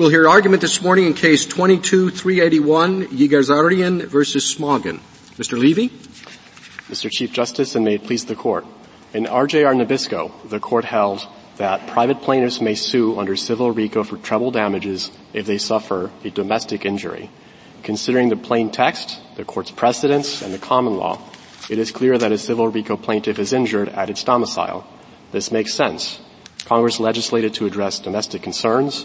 We'll hear argument this morning in case 22-381, Yegiazaryan versus Smagin. Mr. Levy? Mr. Chief Justice, and may it please the Court. In RJR Nabisco, the Court held that private plaintiffs may sue under civil RICO for treble damages if they suffer a domestic injury. Considering the plain text, the Court's precedents, and the common law, it is clear that a civil RICO plaintiff is injured at its domicile. This makes sense. Congress legislated to address domestic concerns,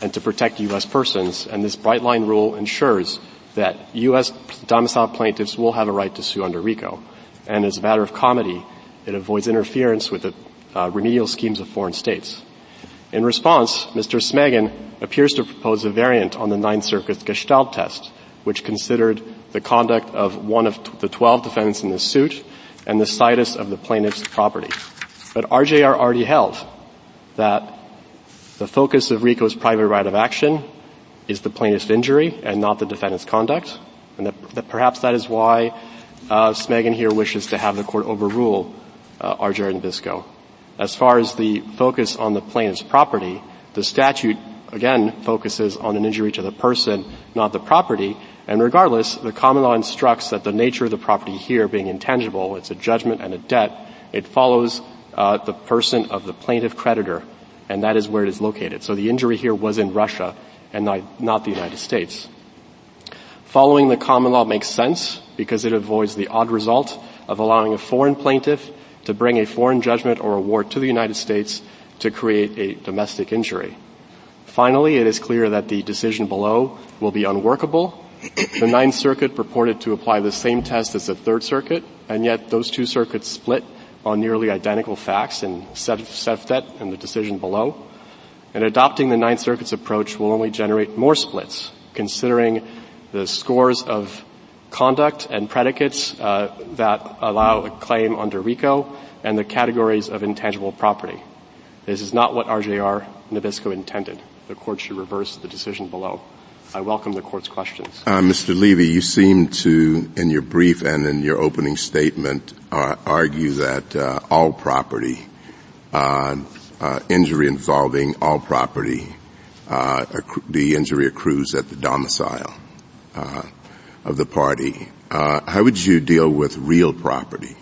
and to protect U.S. persons, and this bright line rule ensures that U.S. domiciled plaintiffs will have a right to sue under RICO. And as a matter of comity, it avoids interference with the uh, remedial schemes of foreign states. In response, Mr. Smagin appears to propose a variant on the Ninth Circuit's Gestalt test, which considered the conduct of one of t- the 12 defendants in the suit and the situs of the plaintiff's property. But RJR already held that the focus of RICO's private right of action is the plaintiff's injury and not the defendant's conduct, and that, that perhaps that is why uh, Smagin here wishes to have the court overrule uh, RJR Nabisco. As far as the focus on the plaintiff's property, the statute again focuses on an injury to the person, not the property, and regardless, the common law instructs that the nature of the property here being intangible, it's a judgment and a debt, it follows uh, the person of the plaintiff creditor and that is where it is located. So the injury here was in Russia and not, the United States. Following the common law makes sense because it avoids the odd result of allowing a foreign plaintiff to bring a foreign judgment or award to the United States to create a domestic injury. Finally, it is clear that the decision below will be unworkable. The Ninth Circuit purported to apply the same test as the Third Circuit, and yet those two circuits split on nearly identical facts in Seftet and the decision below. And adopting the Ninth Circuit's approach will only generate more splits, considering the scores of conduct and predicates uh, that allow a claim under RICO and the categories of intangible property. This is not what RJR Nabisco intended. The court should reverse the decision below. I welcome the court's questions. Uh, Mr. Levy, you seem to, in your brief and in your opening statement, uh, argue that uh, all property, uh, uh, injury involving all property, uh, accru- the injury accrues at the domicile of the party. how would you deal with real property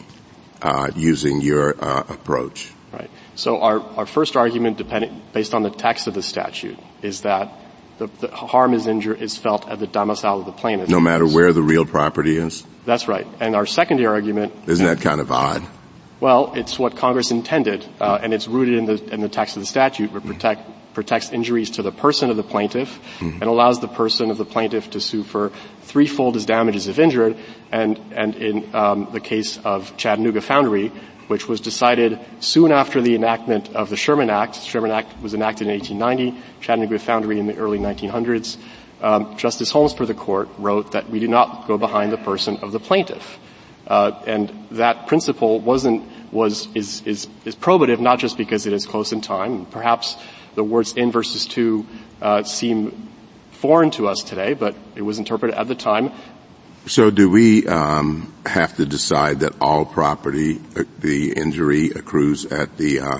using your approach? Right. So our, our first argument, depending, based on the text of the statute, is that the, the harm is injured is felt at the domicile of the plaintiff. No matter where the real property is? That's right. And our secondary argument. Isn't that kind of odd? Well, it's what Congress intended, uh, and it's rooted in the, in the text of the statute, which protect, protects injuries to the person of the plaintiff mm-hmm. and allows the person of the plaintiff to sue for threefold as damages if injured. And, and in um, the case of Chattanooga Foundry, which was decided soon after the enactment of the Sherman Act. The Sherman Act was enacted in 1890, Chattanooga Foundry in the early 1900s. Um, Justice Holmes for the court wrote that we do not go behind the person of the plaintiff. Uh, and that principle wasn't was is, is is probative not just because it is close in time. Perhaps the words in versus to uh, seem foreign to us today, but it was interpreted at the time so do we um, have to decide that all property, uh, the injury accrues at the uh,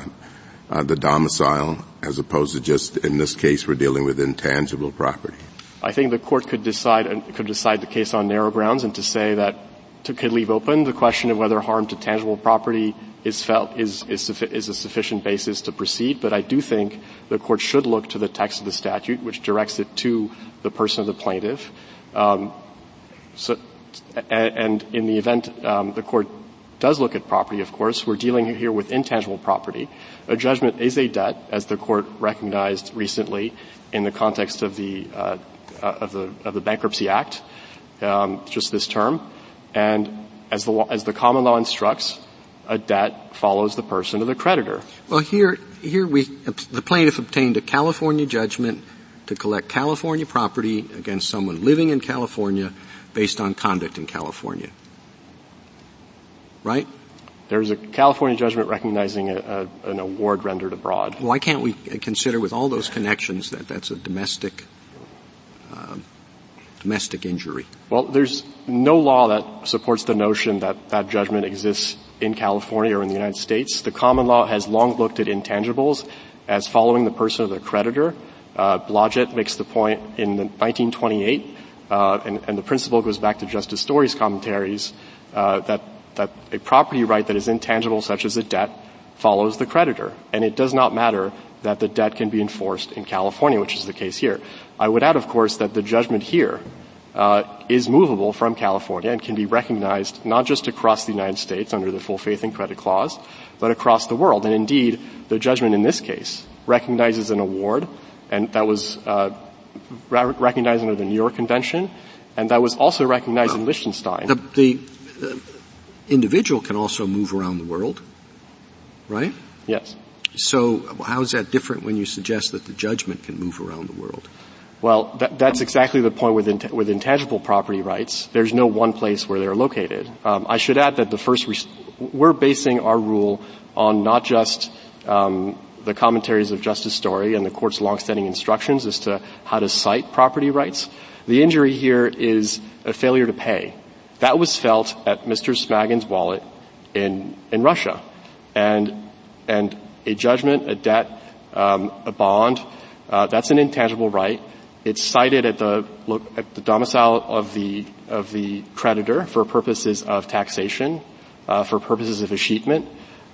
uh, the domicile, as opposed to just in this case we're dealing with intangible property? I think the court could decide could decide the case on narrow grounds, and to say that to, could leave open the question of whether harm to tangible property is felt is is, is a sufficient basis to proceed. But I do think the court should look to the text of the statute, which directs it to the person of the plaintiff. Um, and in the event um, the court does look at property, of course, we're dealing here with intangible property. A judgment is a debt, as the court recognized recently in the context of the uh, uh, of the of the Bankruptcy Act, um, just this term. And as the as the common law instructs, a debt follows the person of the creditor. Well, here here we the plaintiff obtained a California judgment to collect California property against someone living in California based on conduct in California. Right? There's a California judgment recognizing a, a, an award rendered abroad. Why can't we consider with all those connections that that's a domestic, uh, domestic injury? Well, there's no law that supports the notion that that judgment exists in California or in the United States. The common law has long looked at intangibles as following the person of the creditor Uh, Blodgett makes the point in the 1928, uh, and, and, the principle goes back to Justice Story's commentaries, uh, that, that a property right that is intangible, such as a debt, follows the creditor. And it does not matter that the debt can be enforced in California, which is the case here. I would add, of course, that the judgment here uh, is movable from California and can be recognized not just across the United States under the full faith and credit clause, but across the world. And indeed, the judgment in this case recognizes an award, and that was uh, recognized under the New York Convention, and that was also recognized in Liechtenstein. The, the uh, individual can also move around the world, right? Yes. So how is that different when you suggest that the judgment can move around the world? Well, that, that's exactly the point with, in, with intangible property rights. There's no one place where they're located. Um, I should add that the first, re- we're basing our rule on not just um, the commentaries of Justice Story and the court's longstanding instructions as to how to cite property rights. The injury here is a failure to pay. That was felt at Mr. Smagin's wallet in, in Russia. And, and a judgment, a debt, um, a bond, uh, that's an intangible right. It's cited at the, look at the domicile of the, of the creditor for purposes of taxation, uh, for purposes of escheatment,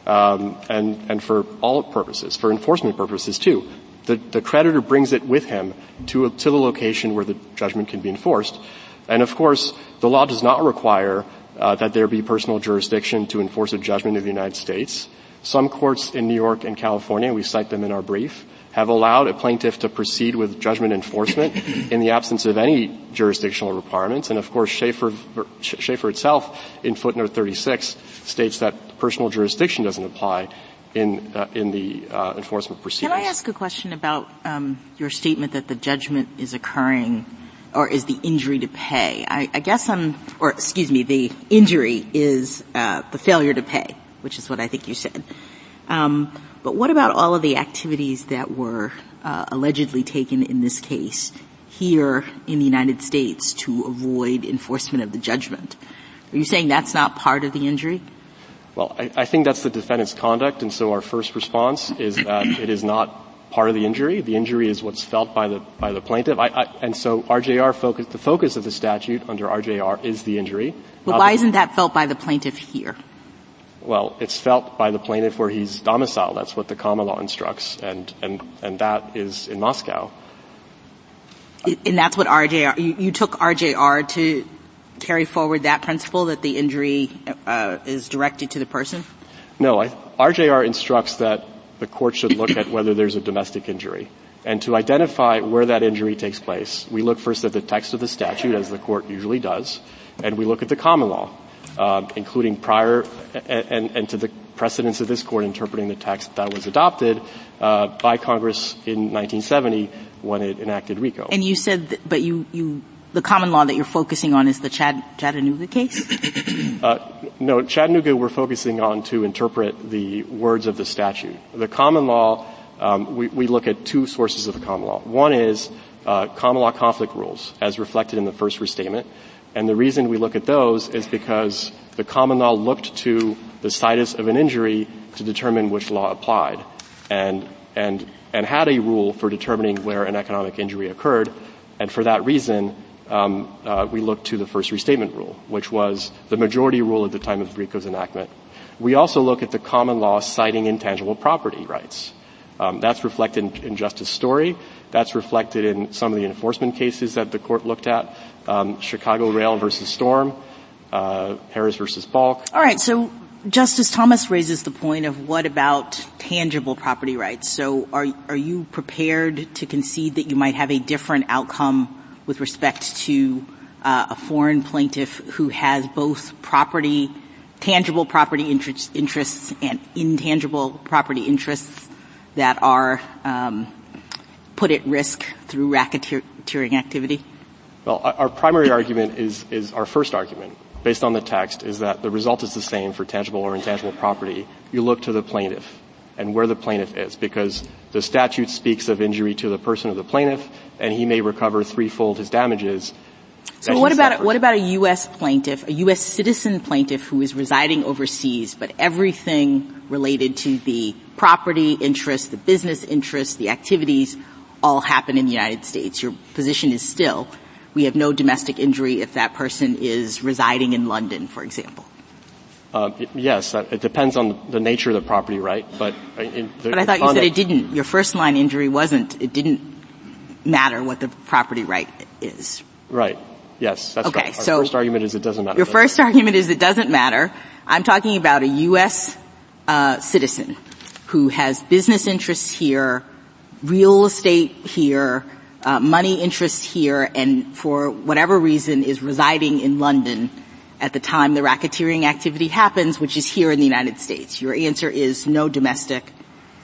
um, and, and for all purposes, for enforcement purposes too. The, the creditor brings it with him to, to the location where the judgment can be enforced. And of course, the law does not require uh, that there be personal jurisdiction to enforce a judgment in the United States. Some courts in New York and California, we cite them in our brief, have allowed a plaintiff to proceed with judgment enforcement in the absence of any jurisdictional requirements. And of course, Shaffer, Shaffer itself in footnote 36 states that personal jurisdiction doesn't apply in, uh, in the uh, enforcement proceedings. Can I ask a question about um, your statement that the judgment is occurring or is the injury to pay? I, I guess I'm, or excuse me, the injury is uh, the failure to pay, which is what I think you said. Um, but what about all of the activities that were uh, allegedly taken in this case here in the United States to avoid enforcement of the judgment? Are you saying that's not part of the injury? Well, I, I think that's the defendant's conduct, and so our first response is that it is not part of the injury. The injury is what's felt by the by the plaintiff, I, I, and so RJR focus the focus of the statute under RJR is the injury. But why isn't that felt by the plaintiff here? Well, it's felt by the plaintiff where he's domiciled. That's what the common law instructs, and, and, and that is in Moscow. And that's what RJR, you, you took RJR to carry forward that principle that the injury uh, is directed to the person? No, I, RJR instructs that the court should look at whether there's a domestic injury. And to identify where that injury takes place, we look first at the text of the statute, as the court usually does, and we look at the common law uh, including prior and, and, to the precedents of this court interpreting the text that was adopted uh, by Congress in 1970 when it enacted RICO. And you said, that, but you, you, the common law that you're focusing on is the Chad, Chattanooga case? Uh, no, Chattanooga we're focusing on to interpret the words of the statute. The common law, um, we, we, look at two sources of the common law. One is uh, common law conflict rules, as reflected in the first restatement. And the reason we look at those is because the common law looked to the situs of an injury to determine which law applied and, and, and had a rule for determining where an economic injury occurred. And for that reason, um, uh, we look to the first restatement rule, which was the majority rule at the time of RICO's enactment. We also look at the common law citing intangible property rights. Um, that's reflected in, in Justice Story. That's reflected in some of the enforcement cases that the court looked at um, Chicago Rail versus Sturm, uh, Harris versus Balk. All right, so Justice Thomas raises the point of what about tangible property rights? So are are you prepared to concede that you might have a different outcome with respect to uh, a foreign plaintiff who has both property, tangible property interest, interests and intangible property interests that are um, put at risk through racketeering activity? Well, our primary argument is, is our first argument, based on the text, is that the result is the same for tangible or intangible property. You look to the plaintiff and where the plaintiff is, because the statute speaks of injury to the person of the plaintiff, and he may recover threefold his damages. So what about what about a U.S. plaintiff, a U.S. citizen plaintiff who is residing overseas, but everything related to the property interest, the business interest, the activities all happen in the United States. Your position is still we have no domestic injury if that person is residing in London, for example. Uh, yes, it depends on the nature of the property right, but uh, the, But I thought you said it didn't. Your first line injury wasn't, it didn't matter what the property right is. Right. Yes, that's okay, right. Our so first argument is it doesn't matter. Your first argument is it doesn't matter. I'm talking about a U.S. Uh, citizen who has business interests here, real estate here, uh, money interests here, and for whatever reason is residing in London at the time the racketeering activity happens, which is here in the United States? Your answer is no domestic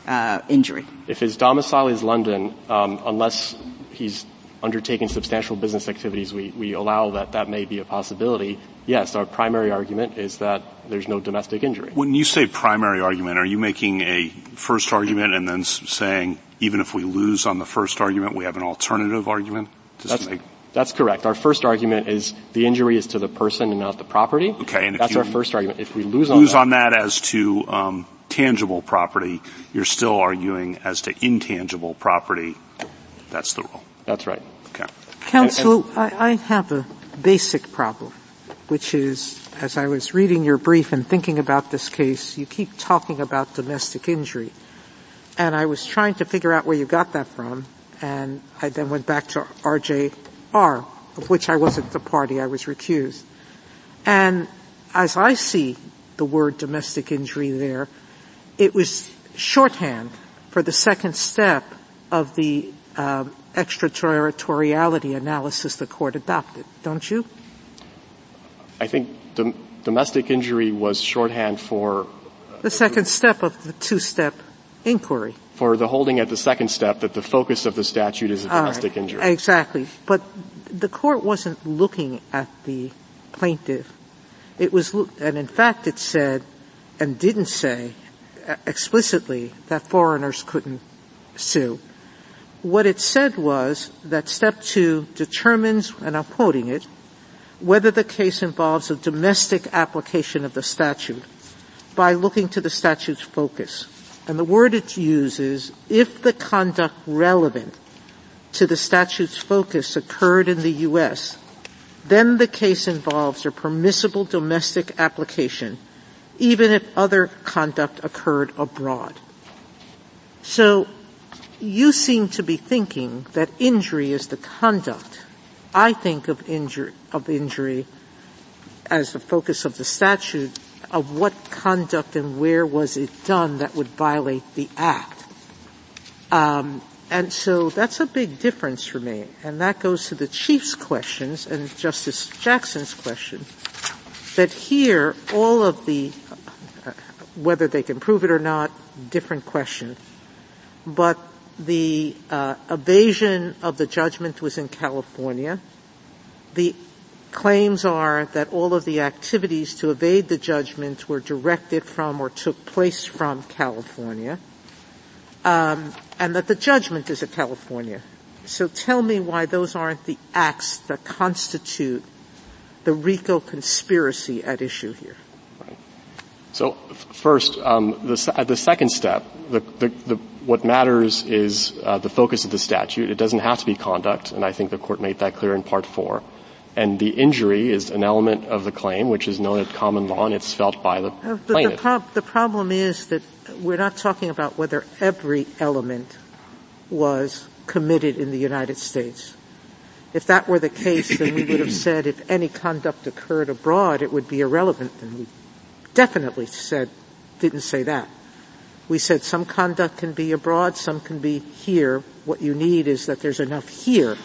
uh, injury. If his domicile is London, um, unless he's undertaking substantial business activities, we, we allow that that may be a possibility. Yes, our primary argument is that there's no domestic injury. When you say primary argument, are you making a first argument and then saying even if we lose on the first argument, we have an alternative argument? That's, make, that's correct. Our first argument is the injury is to the person and not the property. Okay, and that's our first argument. If we lose, lose on that, on that as to um, tangible property, you're still arguing as to intangible property. That's the rule. That's right. Okay. Counsel, I, I have a basic problem, which is, as I was reading your brief and thinking about this case, you keep talking about domestic injury. And I was trying to figure out where you got that from, and I then went back to RJ are, of which I wasn't the party, I was recused. And as I see the word domestic injury there, it was shorthand for the second step of the um, extraterritoriality analysis the court adopted, don't you? I think dom- domestic injury was shorthand for the second step of the two-step inquiry for the holding at the second step that the focus of the statute is a domestic right. injury. Exactly. But the court wasn't looking at the plaintiff. It was, and in fact it said, and didn't say uh, explicitly that foreigners couldn't sue. What it said was that step two determines, and I'm quoting it, whether the case involves a domestic application of the statute by looking to the statute's focus and the word it uses, if the conduct relevant to the statute's focus occurred in the U.S., then the case involves a permissible domestic application, even if other conduct occurred abroad. So, you seem to be thinking that injury is the conduct. I think of injury, of injury as the focus of the statute of what conduct and where was it done that would violate the act. Um, and so that's a big difference for me. And that goes to the Chief's questions and Justice Jackson's question. That here, all of the, uh, whether they can prove it or not, different question. But the uh, evasion of the judgment was in California. The claims are that all of the activities to evade the judgment were directed from or took place from California, um, and that the judgment is a California. So tell me why those aren't the acts that constitute the RICO conspiracy at issue here. So first, um, the, the, second step, the, the, the, what matters is uh, the focus of the statute. It doesn't have to be conduct, and I think the court made that clear in part four and the injury is an element of the claim which is known at common law and it's felt by the uh, plaintiff. The, prob- the problem is that we're not talking about whether every element was committed in the United States. If that were the case, then we would have said if any conduct occurred abroad, it would be irrelevant, and we definitely said, didn't say that. We said some conduct can be abroad, some can be here. What you need is that there's enough here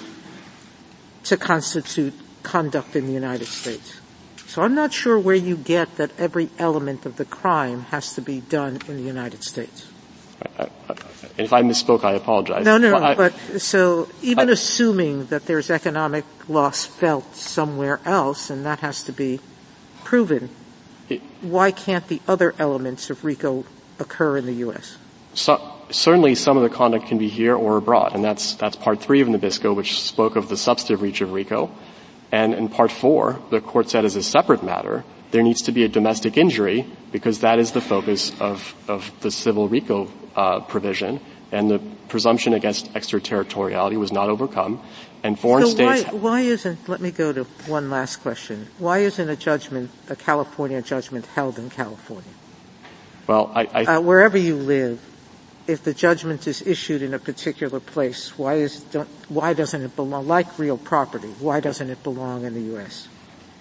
to constitute conduct in the United States. So I'm not sure where you get that every element of the crime has to be done in the United States. I, I, if I misspoke, I apologize. No, no, no. but so even assuming that there's economic loss felt somewhere else, and that has to be proven, it, why can't the other elements of RICO occur in the U.S.? So, certainly some of the conduct can be here or abroad, and that's that's part three of Nabisco, which spoke of the substantive reach of RICO. And in part four, the court said as a separate matter, there needs to be a domestic injury because that is the focus of, of the civil RICO uh, provision. and the presumption against extraterritoriality was not overcome, and foreign so states. Why, why isn't? Let me go to one last question. Why isn't a judgment, a California judgment, held in California? Well, I, I uh, wherever you live, if the judgment is issued in a particular place, why is why doesn't it belong like real property? Why doesn't it belong in the U.S.?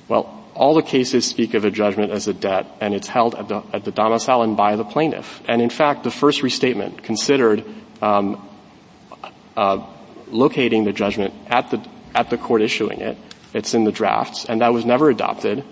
Well, all the cases speak of a judgment as a debt, and it's held at the, at the domicile and by the plaintiff. And in fact, the first restatement considered um, uh, locating the judgment at the at the court issuing it. It's in the drafts, and that was never adopted.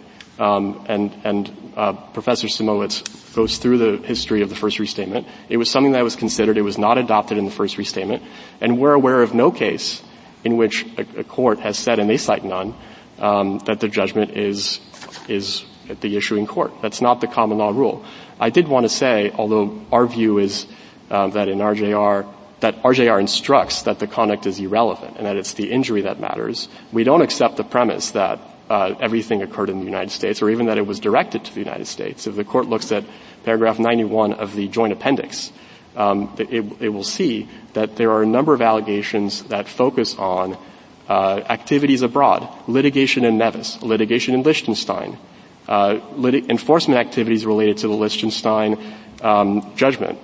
Um, and and uh, Professor Simowitz goes through the history of the first restatement. It was something that was considered. It was not adopted in the first restatement, and we're aware of no case in which a, a court has said, and they cite none, um, that the judgment is is at the issuing court. That's not the common law rule. I did want to say, although our view is uh, that in RJR that RJR instructs that the conduct is irrelevant and that it's the injury that matters. We don't accept the premise that uh, everything occurred in the United States or even that it was directed to the United States. If the court looks at paragraph 91 of the joint appendix, um, it, it, will see that there are a number of allegations that focus on uh, activities abroad, litigation in Nevis, litigation in Liechtenstein, uh, lit- enforcement activities related to the Liechtenstein um, judgment,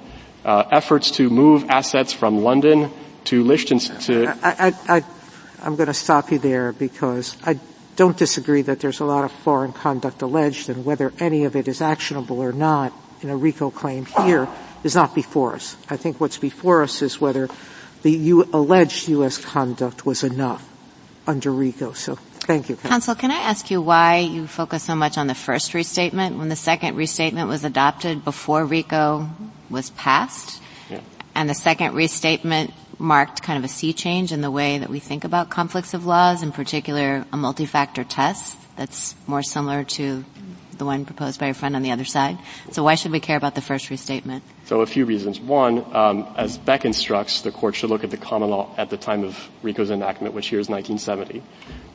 uh, efforts to move assets from London to Liechtenstein. To I, I, I, I'm going to stop you there because I don't disagree that there's a lot of foreign conduct alleged and whether any of it is actionable or not in a RICO claim here is not before us. I think what's before us is whether the U- alleged U.S. conduct was enough under RICO. So thank you. Counsel, can I ask you why you focus so much on the first restatement when the second restatement was adopted before RICO was passed? Yeah. And the second restatement marked kind of a sea change in the way that we think about conflicts of laws, in particular a multi-factor test that's more similar to the one proposed by your friend on the other side. So why should we care about the first restatement? So a few reasons. One, um, as Beck instructs, the court should look at the common law at the time of RICO's enactment, which here is 1970.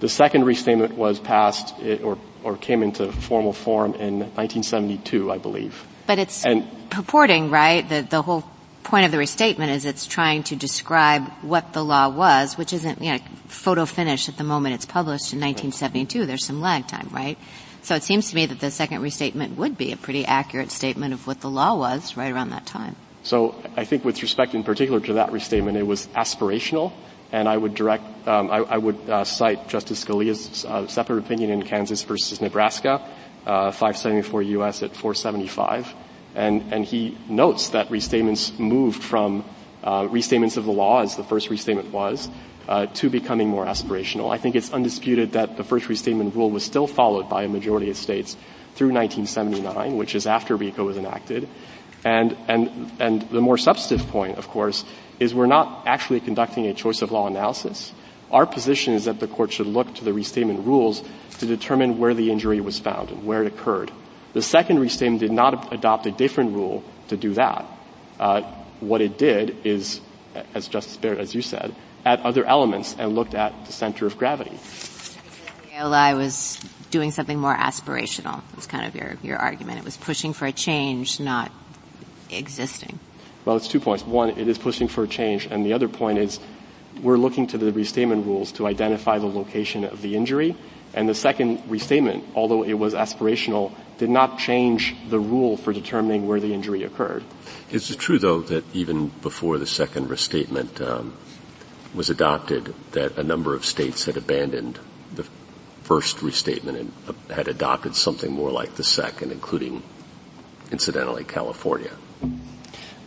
The second restatement was passed or, or came into formal form in 1972, I believe. But it's and, purporting, right, that the whole point of the restatement is it's trying to describe what the law was, which isn't, you know, photo finish at the moment it's published in 1972. There's some lag time, right? So it seems to me that the second restatement would be a pretty accurate statement of what the law was right around that time. So I think with respect in particular to that restatement, it was aspirational, and I would direct, um, I, I, would uh, cite Justice Scalia's uh, separate opinion in Kansas versus Nebraska, uh, 574 U.S. at 475, and and he notes that restatements moved from uh, restatements of the law, as the first restatement was, uh, to becoming more aspirational. I think it's undisputed that the first restatement rule was still followed by a majority of states through 1979, which is after RICO was enacted. And, and, and the more substantive point, of course, is we're not actually conducting a choice of law analysis. Our position is that the court should look to the restatement rules to determine where the injury was found and where it occurred. The second restatement did not adopt a different rule to do that. Uh, what it did is, as Justice Barrett, as you said, at other elements and looked at the center of gravity. ALI was doing something more aspirational. Was kind of your your argument. It was pushing for a change, not existing. Well, it's two points. One, it is pushing for a change, and the other point is we're looking to the restatement rules to identify the location of the injury. And the second restatement, although it was aspirational, did not change the rule for determining where the injury occurred. Is it true, though, that even before the second restatement, um, was adopted that a number of states had abandoned the first restatement and had adopted something more like the second, including, incidentally, California.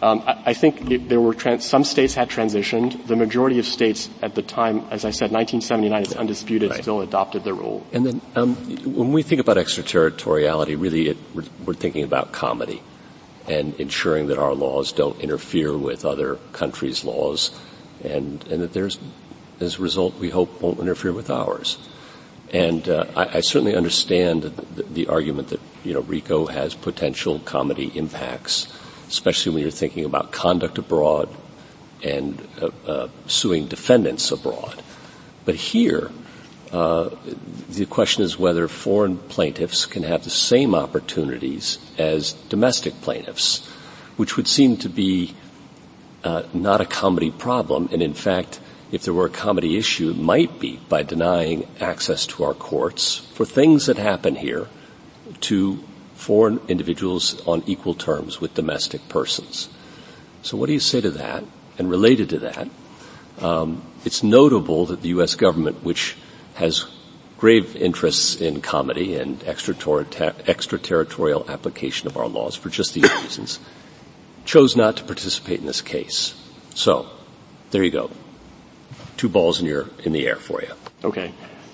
Um, I, I, think it, there were trans- some states had transitioned. The majority of states at the time, as I said, 1979 is undisputed, right. still adopted the rule. And then um, when we think about extraterritoriality, really it, we're, we're thinking about comity and ensuring that our laws don't interfere with other countries' laws and, and that there's, as a result, we hope won't interfere with ours. And uh, I, I, certainly understand the, the, argument that you know RICO has potential comity impacts, especially when you're thinking about conduct abroad and uh, uh, suing defendants abroad. But here, uh, the question is whether foreign plaintiffs can have the same opportunities as domestic plaintiffs, which would seem to be uh, not a comity problem, and in fact, if there were a comity issue, it might be by denying access to our courts for things that happen here to foreign individuals on equal terms with domestic persons. So what do you say to that? And related to that, um, it's notable that the U.S. government, which has grave interests in comity and extraterritorial application of our laws for just these reasons, chose not to participate in this case. So, there you go. Two balls in your in the air for you. Okay,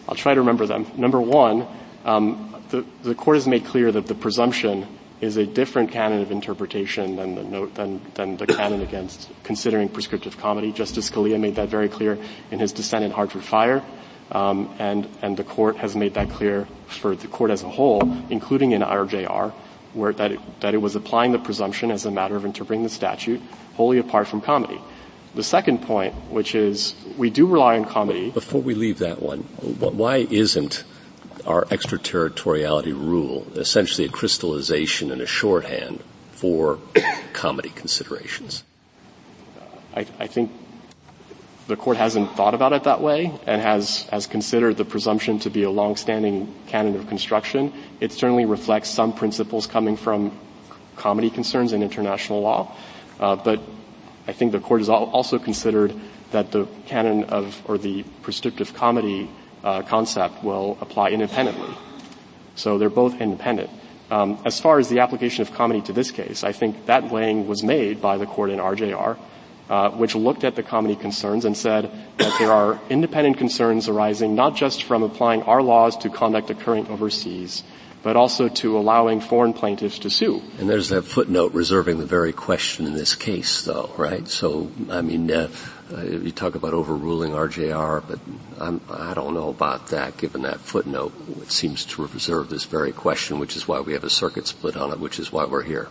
I'll try to remember them. Number one, um, the, the court has made clear that the presumption is a different canon of interpretation than the note, than, than the canon against considering prescriptive comity. Justice Scalia made that very clear in his dissent in Hartford Fire. Um, and, and the court has made that clear for the court as a whole, including in RJR, where that it, that it was applying the presumption as a matter of interpreting the statute wholly apart from comity. The second point, which is we do rely on comity. Before we leave that one, why isn't our extraterritoriality rule essentially a crystallization and a shorthand for comity considerations? I, I think the court hasn't thought about it that way and has, has considered the presumption to be a long-standing canon of construction. It certainly reflects some principles coming from comity concerns in international law, uh, but I think the court has also considered that the canon of or the prescriptive comity uh, concept will apply independently. So they're both independent. Um, as far as the application of comity to this case, I think that weighing was made by the court in RJR uh, which looked at the comity concerns and said that there are independent concerns arising not just from applying our laws to conduct occurring overseas, but also to allowing foreign plaintiffs to sue. And there's that footnote reserving the very question in this case, though, right? So, I mean, uh, you talk about overruling RJR, but I'm, I do not know about that. Given that footnote, it seems to reserve this very question, which is why we have a circuit split on it, which is why we're here.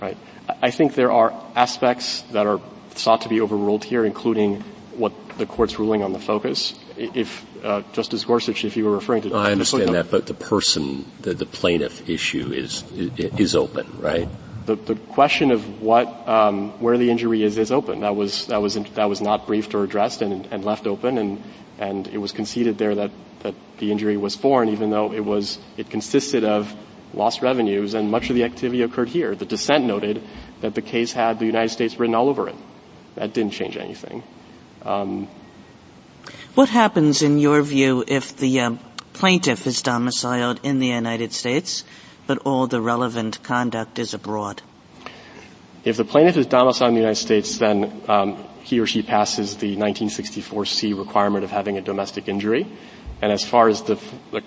Right. I think there are aspects that are sought to be overruled here, including what the court's ruling on the focus. If uh, Justice Gorsuch, if you were referring to, I understand that, but the person, the, the plaintiff issue is is open, right? The, the question of what um, where the injury is is open. That was that was that was not briefed or addressed and, and left open, and and it was conceded there that that the injury was foreign, even though it was it consisted of lost revenues, and much of the activity occurred here. The dissent noted that the case had the United States written all over it. That didn't change anything. Um, what happens, in your view, if the um, plaintiff is domiciled in the United States, but all the relevant conduct is abroad? If the plaintiff is domiciled in the United States, then um, he or she passes the 1964C requirement of having a domestic injury. And as far as the,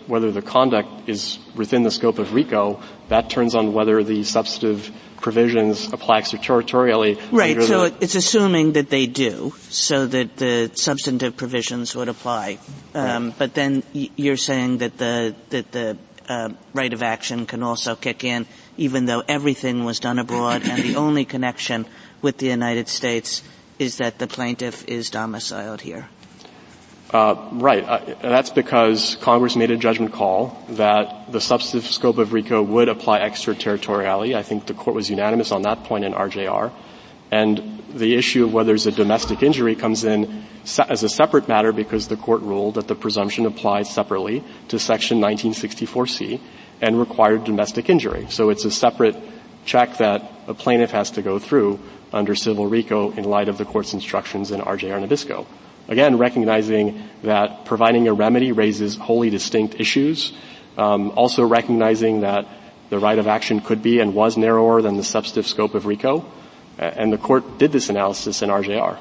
whether the conduct is within the scope of RICO, that turns on whether the substantive provisions apply extraterritorially. Right. So the, it's assuming that they do, so that the substantive provisions would apply. Um, right. But then you're saying that the that the right of action can also kick in, even though everything was done abroad, and the only connection with the United States is that the plaintiff is domiciled here. Uh, right. Uh, that's because Congress made a judgment call that the substantive scope of RICO would apply extraterritorially. I think the court was unanimous on that point in RJR. And the issue of whether there's a domestic injury comes in as a separate matter because the court ruled that the presumption applies separately to section 1964C and required domestic injury. So it's a separate check that a plaintiff has to go through under civil RICO in light of the court's instructions in RJR Nabisco. Again, recognizing that providing a remedy raises wholly distinct issues. Um, also recognizing that the right of action could be and was narrower than the substantive scope of RICO. And the court did this analysis in RJR.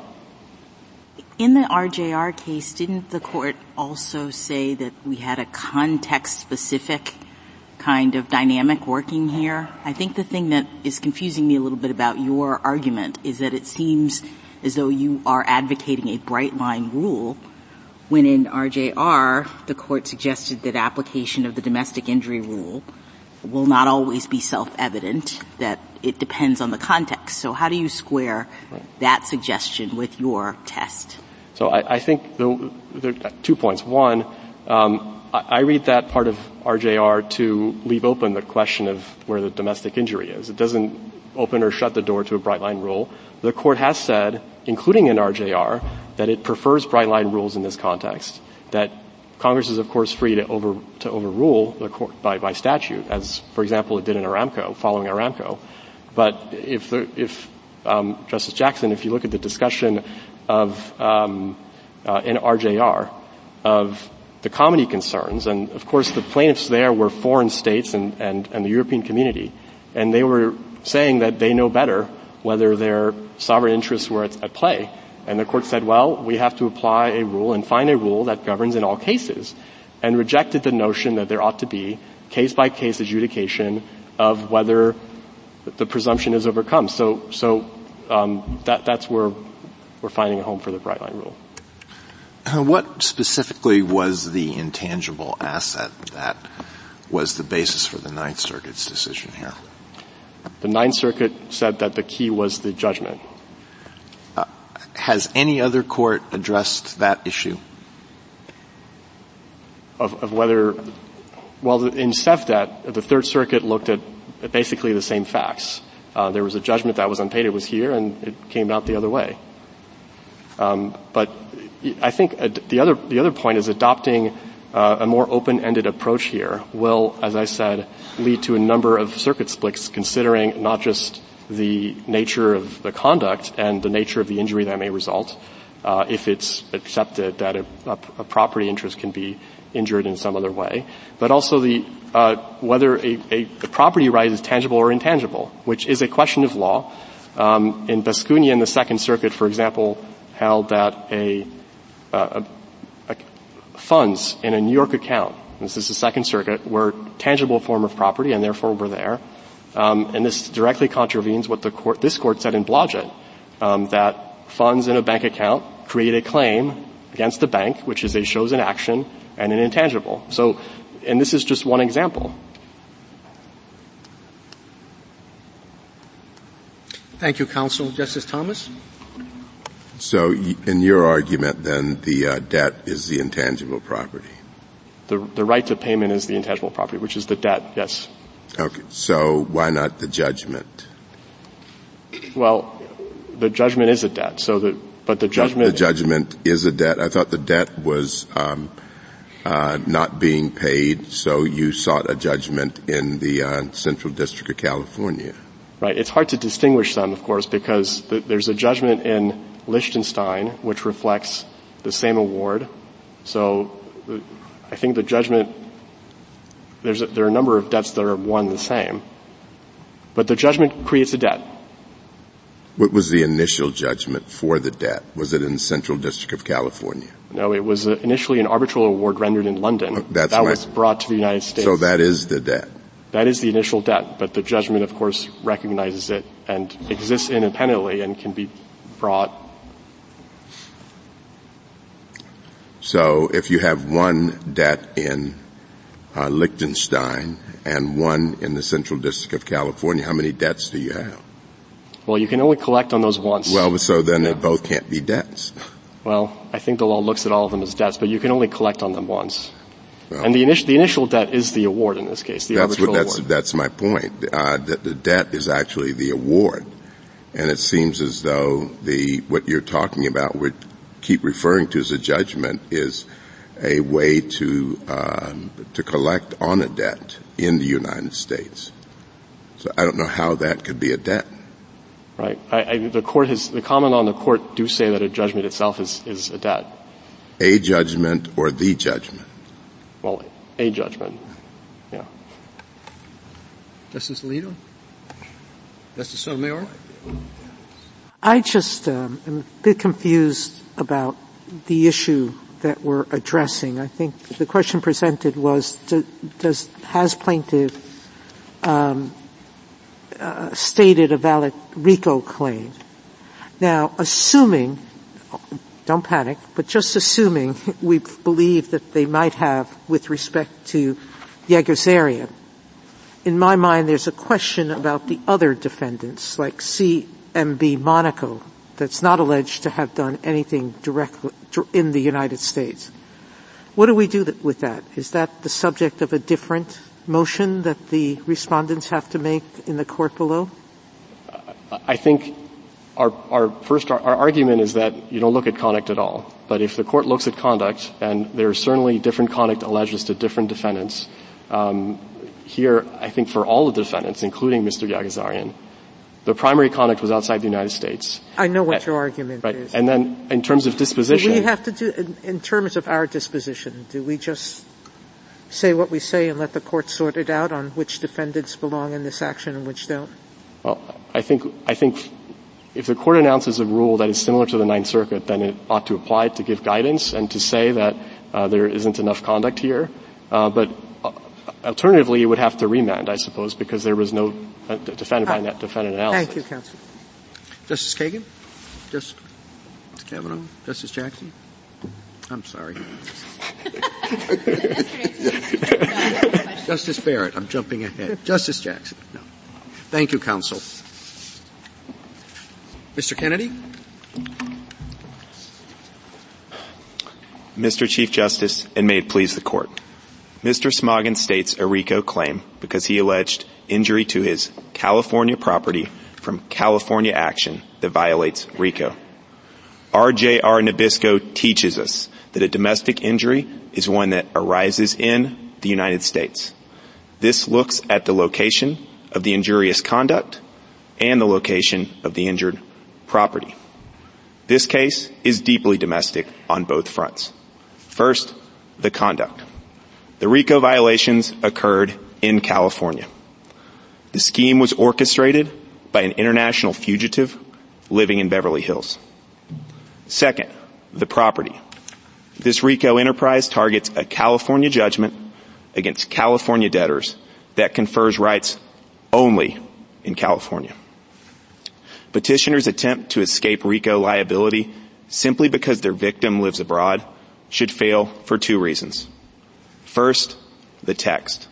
In the RJR case, didn't the court also say that we had a context specific kind of dynamic working here? I think the thing that is confusing me a little bit about your argument is that it seems as though you are advocating a bright line rule when in RJR the court suggested that application of the domestic injury rule will not always be self-evident, that it depends on the context. So how do you square that suggestion with your test? So I, I think the, there are two points. One, um, I, I read that part of RJR to leave open the question of where the domestic injury is. It doesn't open or shut the door to a bright line rule. The court has said, including in RJR, that it prefers bright line rules in this context, that Congress is, of course, free to, over, to overrule the court by, by statute, as, for example, it did in Aramco, following Aramco. But if, the, if um, Justice Jackson, if you look at the discussion of um, uh, in RJR of the comity concerns, and of course the plaintiffs there were foreign states and, and, and the European community, and they were saying that they know better whether their sovereign interests were at, at play. And the court said, well, we have to apply a rule and find a rule that governs in all cases, and rejected the notion that there ought to be case by case adjudication of whether the presumption is overcome. So, so um, that, that's where we're finding a home for the bright line rule. What specifically was the intangible asset that was the basis for the Ninth Circuit's decision here? The Ninth Circuit said that the key was the judgment. Uh, has any other court addressed that issue? Of, of whether, well, in Sevdet, the Third Circuit looked at basically the same facts. Uh, there was a judgment that was unpaid. It was here, and it came out the other way. Um, but I think the other the other point is adopting uh, a more open-ended approach here will, as I said, lead to a number of circuit splits, considering not just the nature of the conduct and the nature of the injury that may result, uh, if it's accepted that a, property interest can be injured in some other way, but also the uh, whether a, property right is tangible or intangible, which is a question of law. Um, in Bascuñán in the Second Circuit, for example, held that a, uh, a, funds in a New York account, this is the Second Circuit, were tangible form of property and therefore were there. Um, and this directly contravenes what the court, this court said in Blodgett, um, that funds in a bank account create a claim against the bank, which is a chose in action and an intangible. So, and this is just one example. Thank you, counsel. Justice Thomas? So in your argument then, the uh, debt is the intangible property? The, the right to payment is the intangible property, which is the debt, yes. Okay, so why not the judgment? Well, the judgment is a debt, so the, but the judgment... The judgment is a debt. I thought the debt was, um, uh, not being paid, so you sought a judgment in the uh, Central District of California. Right. It's hard to distinguish them, of course, because the, there's a judgment in Liechtenstein which reflects the same award. So I think the judgment there's a, there are a number of debts that are one the same, but the judgment creates a debt. What was the initial judgment for the debt? Was it in the Central District of California? No, it was uh, initially an arbitral award rendered in London. Oh, that's that my, was brought to the United States. So that is the debt. That is the initial debt, but the judgment, of course, recognizes it and exists independently and can be brought. So if you have one debt in uh, Liechtenstein and one in the Central District of California, how many debts do you have? Well, you can only collect on those once. Well, so then yeah. they both can't be debts. Well, I think the law looks at all of them as debts, but you can only collect on them once. Well, and the initial, the initial debt is the award in this case, the that's what, that's, award. That's my point. Uh, that the debt is actually the award. And it seems as though the, what you're talking about, we keep referring to as a judgment, is a way to, um, to collect on a debt in the United States. So I don't know how that could be a debt. Right. I, I, the court has, the common law and the court do say that a judgment itself is, is a debt. A judgment or the judgment? Well, a judgment. Yeah. Justice Alito? Justice Sotomayor? I just um, am a bit confused about the issue that we're addressing. I think the question presented was, do, does has plaintiff um, uh, stated a valid RICO claim? Now, assuming, don't panic, but just assuming we believe that they might have with respect to Yegiazaryan, in my mind there's a question about the other defendants, like CMB Monaco, that's not alleged to have done anything directly in the United States. What do we do with that? Is that the subject of a different motion that the respondents have to make in the court below? I think our, our first our, our argument is that you don't look at conduct at all. But if the court looks at conduct, and there's certainly different conduct alleged to different defendants, um, here I think for all the defendants, including Mr. Yegiazaryan, the primary conduct was outside the United States. I know what your argument right. is. And then in terms of disposition. Do we have to do, in, in terms of our disposition, do we just say what we say and let the court sort it out on which defendants belong in this action and which don't? Well, I think, I think if the court announces a rule that is similar to the Ninth Circuit, then it ought to apply it to give guidance and to say that uh, there isn't enough conduct here. Uh, but alternatively, it would have to remand, I suppose, because there was no uh, defendant by net defendant analysis. Thank you, counsel. Justice Kagan? Justice Kavanaugh? Justice Jackson? I'm sorry. Justice Barrett, I'm jumping ahead. Justice Jackson, no. Thank you, counsel. Mr. Kennedy? Mr. Chief Justice, and may it please the court. Mr. Smagin states a RICO claim because he alleged injury to his California property from California action that violates RICO. RJR Nabisco teaches us that a domestic injury is one that arises in the United States. This looks at the location of the injurious conduct and the location of the injured property. This case is deeply domestic on both fronts. First, the conduct. The RICO violations occurred in California. The scheme was orchestrated by an international fugitive living in Beverly Hills. Second, the property. This RICO enterprise targets a California judgment against California debtors that confers rights only in California. Petitioners attempt to escape RICO liability simply because their victim lives abroad should fail for two reasons. First, the text.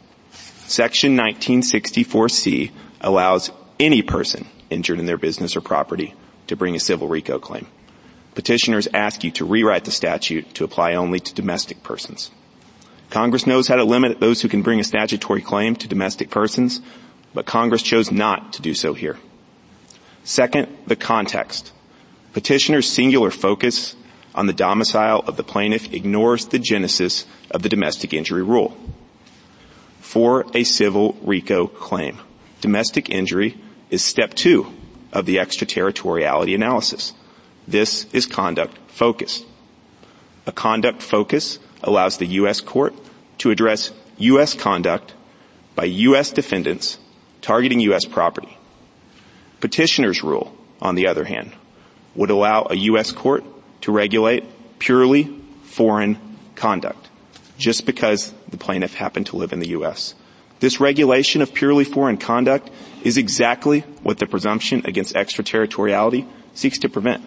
Section 1964C allows any person injured in their business or property to bring a civil RICO claim. Petitioners ask you to rewrite the statute to apply only to domestic persons. Congress knows how to limit those who can bring a statutory claim to domestic persons, but Congress chose not to do so here. Second, the context. Petitioner's singular focus on the domicile of the plaintiff ignores the genesis of the domestic injury rule. For a civil RICO claim, domestic injury is step two of the extraterritoriality analysis. This is conduct focused. A conduct focus allows the U.S. court to address U.S. conduct by U.S. defendants targeting U.S. property. Petitioner's rule, on the other hand, would allow a U.S. court to regulate purely foreign conduct just because the plaintiff happened to live in the U.S. This regulation of purely foreign conduct is exactly what the presumption against extraterritoriality seeks to prevent.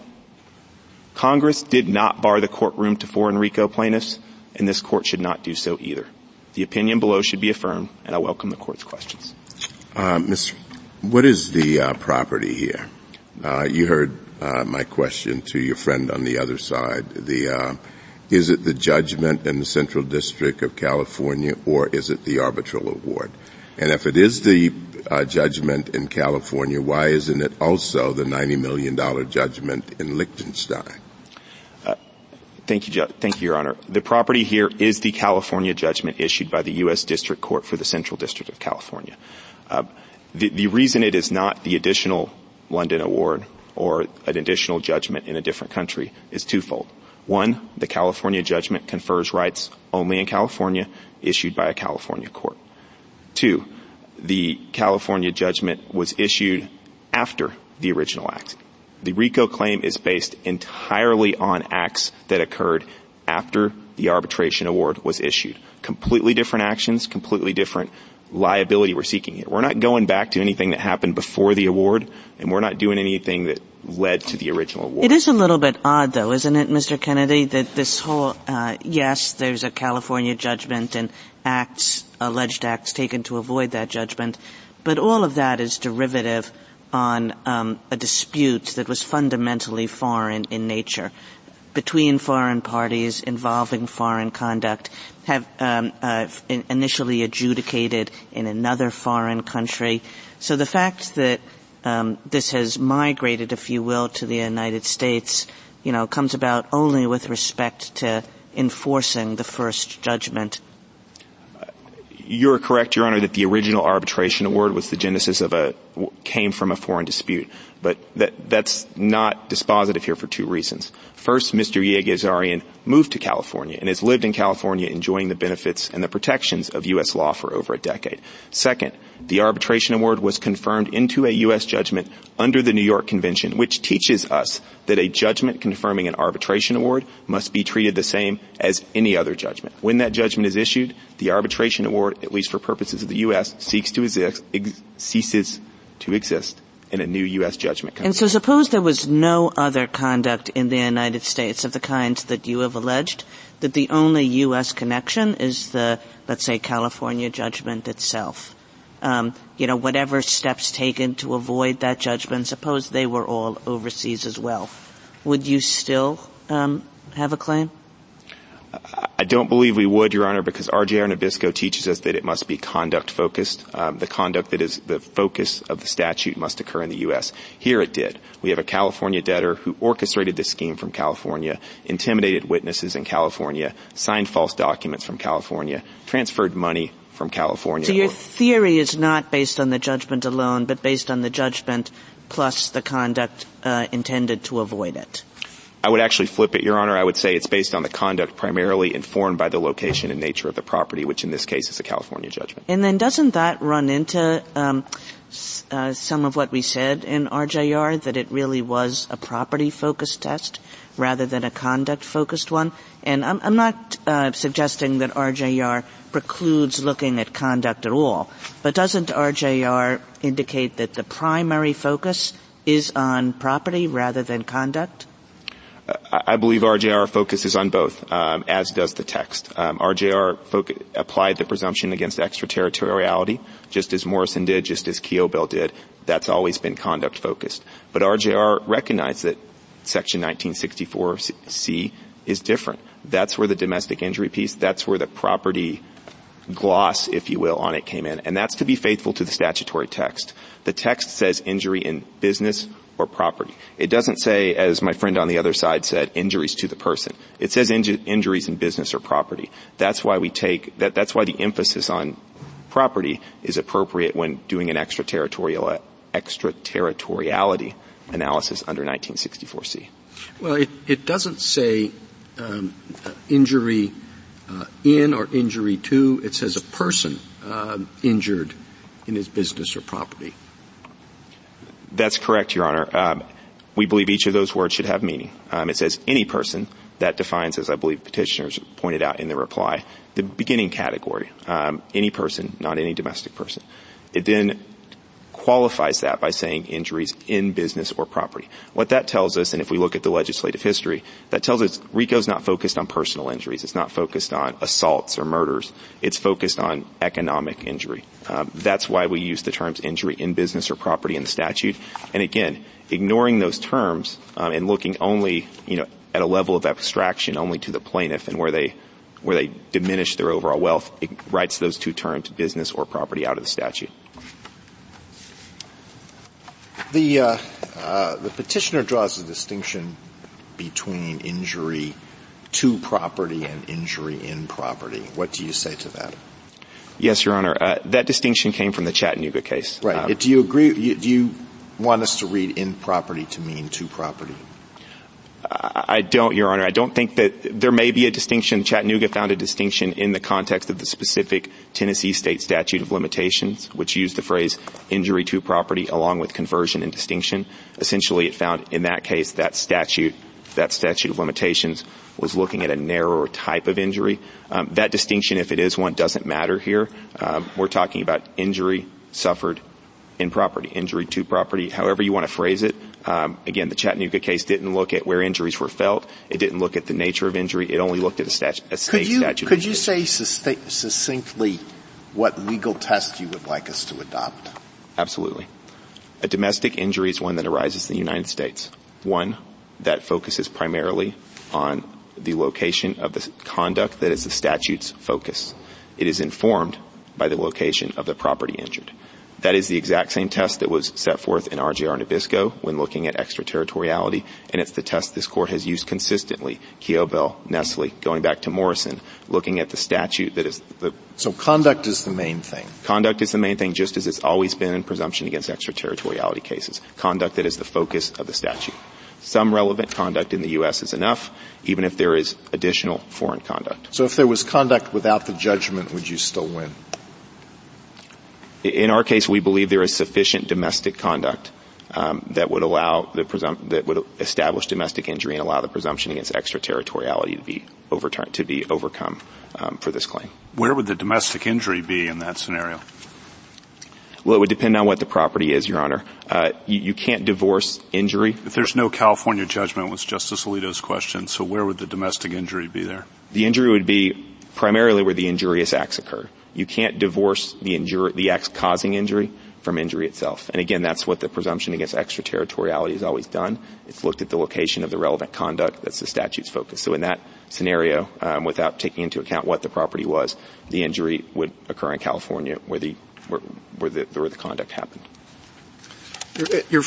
Congress did not bar the courtroom to foreign RICO plaintiffs, and this court should not do so either. The opinion below should be affirmed, and I welcome the court's questions. Uh, Mr. What is the uh, property here? Uh, you heard my question to your friend on the other side. The uh, is it the judgment in the Central District of California, or is it the arbitral award? And if it is the uh, judgment in California, why isn't it also the ninety million dollar judgment in Liechtenstein? Thank you, thank you, Your Honor. The property here is the California judgment issued by the U.S. District Court for the Central District of California. Uh, the, the reason it is not the additional London award or an additional judgment in a different country is twofold. One, the California judgment confers rights only in California issued by a California court. Two, the California judgment was issued after the original act. The RICO claim is based entirely on acts that occurred after the arbitration award was issued. Completely different actions, completely different liability we're seeking here. We're not going back to anything that happened before the award, and we're not doing anything that led to the original award. It is a little bit odd, though, isn't it, Mr. Kennedy, that this whole, uh, yes, there's a California judgment and acts, alleged acts taken to avoid that judgment, but all of that is derivative on um, a dispute that was fundamentally foreign in nature between foreign parties involving foreign conduct have um, uh, initially adjudicated in another foreign country. So the fact that um, this has migrated, if you will, to the United States, you know, comes about only with respect to enforcing the first judgment you're correct, Your Honor, that the original arbitration award was the genesis of a, came from a foreign dispute. But that, that's not dispositive here for two reasons. First, Mr. Yegiazaryan moved to California and has lived in California enjoying the benefits and the protections of U.S. law for over a decade. Second, the arbitration award was confirmed into a U.S. judgment under the New York Convention, which teaches us that a judgment confirming an arbitration award must be treated the same as any other judgment. When that judgment is issued, the arbitration award, at least for purposes of the U.S., seeks to exist, ex- ceases to exist in a new U.S. judgment. And so suppose there was no other conduct in the United States of the kind that you have alleged, that the only U.S. connection is the, let's say, California judgment itself. Um, you know, whatever steps taken to avoid that judgment, suppose they were all overseas as well, would you still um, have a claim? I don't believe we would, Your Honor, because RJR Nabisco teaches us that it must be conduct focused. Um, the conduct that is the focus of the statute must occur in the U.S. Here it did. We have a California debtor who orchestrated this scheme from California, intimidated witnesses in California, signed false documents from California, transferred money from California. So your theory is not based on the judgment alone, but based on the judgment plus the conduct uh, intended to avoid it. I would actually flip it, Your Honor. I would say it's based on the conduct primarily informed by the location and nature of the property, which in this case is a California judgment. And then doesn't that run into um, uh, some of what we said in RJR, that it really was a property-focused test rather than a conduct-focused one? And I'm, I'm not uh, suggesting that RJR precludes looking at conduct at all, but doesn't RJR indicate that the primary focus is on property rather than conduct? I believe RJR focuses on both, um, as does the text. Um, RJR foc- applied the presumption against extraterritoriality, just as Morrison did, just as Kiobel did. That's always been conduct focused. But RJR recognized that Section 1964C is different. That's where the domestic injury piece, that's where the property gloss, if you will, on it came in. And that's to be faithful to the statutory text. The text says injury in business or property. It doesn't say, as my friend on the other side said, injuries to the person. It says inju- injuries in business or property. That's why we take, that, that's why the emphasis on property is appropriate when doing an extraterritorial, extraterritoriality analysis under 1964C. Well, it, it doesn't say um, uh, injury uh, in or injury to. It says a person uh, injured in his business or property. That's correct, Your Honor. Um, we believe each of those words should have meaning. Um, it says any person. That defines, as I believe petitioners pointed out in the reply, the beginning category. Um, any person, not any domestic person. It then qualifies that by saying injuries in business or property. What that tells us, and if we look at the legislative history, that tells us RICO's not focused on personal injuries. It's not focused on assaults or murders. It's focused on economic injury. Um, that's why we use the terms injury in business or property in the statute. And again, ignoring those terms um, and looking only, you know, at a level of abstraction only to the plaintiff and where they where they diminish their overall wealth, it writes those two terms, business or property, out of the statute. The, uh, uh, the petitioner draws a distinction between injury to property and injury in property. What do you say to that? Yes, Your Honor. Uh, that distinction came from the Chattanooga case. Right. Um, do you agree? Do you want us to read in property to mean to property? I don't, Your Honor. I don't think that there may be a distinction. Chattanooga found a distinction in the context of the specific Tennessee state statute of limitations, which used the phrase injury to property along with conversion and distinction. Essentially, it found in that case that statute, that statute of limitations was looking at a narrower type of injury. Um, that distinction, if it is one, doesn't matter here. Um, we're talking about injury suffered in property, injury to property, however you want to phrase it. Um, again, the Chattanooga case didn't look at where injuries were felt. It didn't look at the nature of injury. It only looked at a, stat- a state could you, statute. Could you say succinctly what legal test you would like us to adopt? Absolutely. A domestic injury is one that arises in the United States. One that focuses primarily on the location of the conduct that is the statute's focus. It is informed by the location of the property injured. That is the exact same test that was set forth in RJR Nabisco when looking at extraterritoriality, and it's the test this court has used consistently, Kiobel, Nestle, going back to Morrison, looking at the statute that is the... So conduct is the main thing. Conduct is the main thing, just as it's always been in presumption against extraterritoriality cases. Conduct that is the focus of the statute. Some relevant conduct in the U.S. is enough, even if there is additional foreign conduct. So if there was conduct without the judgment, would you still win? In our case, we believe there is sufficient domestic conduct um, that would allow the presum- that would establish domestic injury and allow the presumption against extraterritoriality to be overturned to be overcome um, for this claim. Where would the domestic injury be in that scenario? Well, it would depend on what the property is, Your Honor. Uh, you, you, can't divorce injury. If there's no California judgment, was Justice Alito's question. So where would the domestic injury be there? The injury would be primarily where the injurious acts occur. You can't divorce the, injur- the acts causing injury from injury itself. And again, that's what the presumption against extraterritoriality has always done. It's looked at the location of the relevant conduct. That's the statute's focus. So in that scenario, um, without taking into account what the property was, the injury would occur in California where the where, where the, where the conduct happened. Your, your,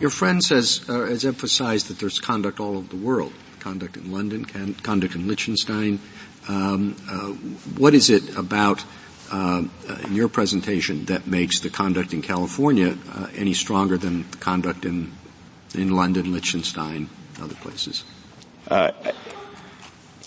your friend says uh, has emphasized that there's conduct all over the world. Conduct in London, conduct in Liechtenstein, um, uh, what is it about uh, in your presentation that makes the conduct in California uh, any stronger than the conduct in in London, Liechtenstein, other places? Uh,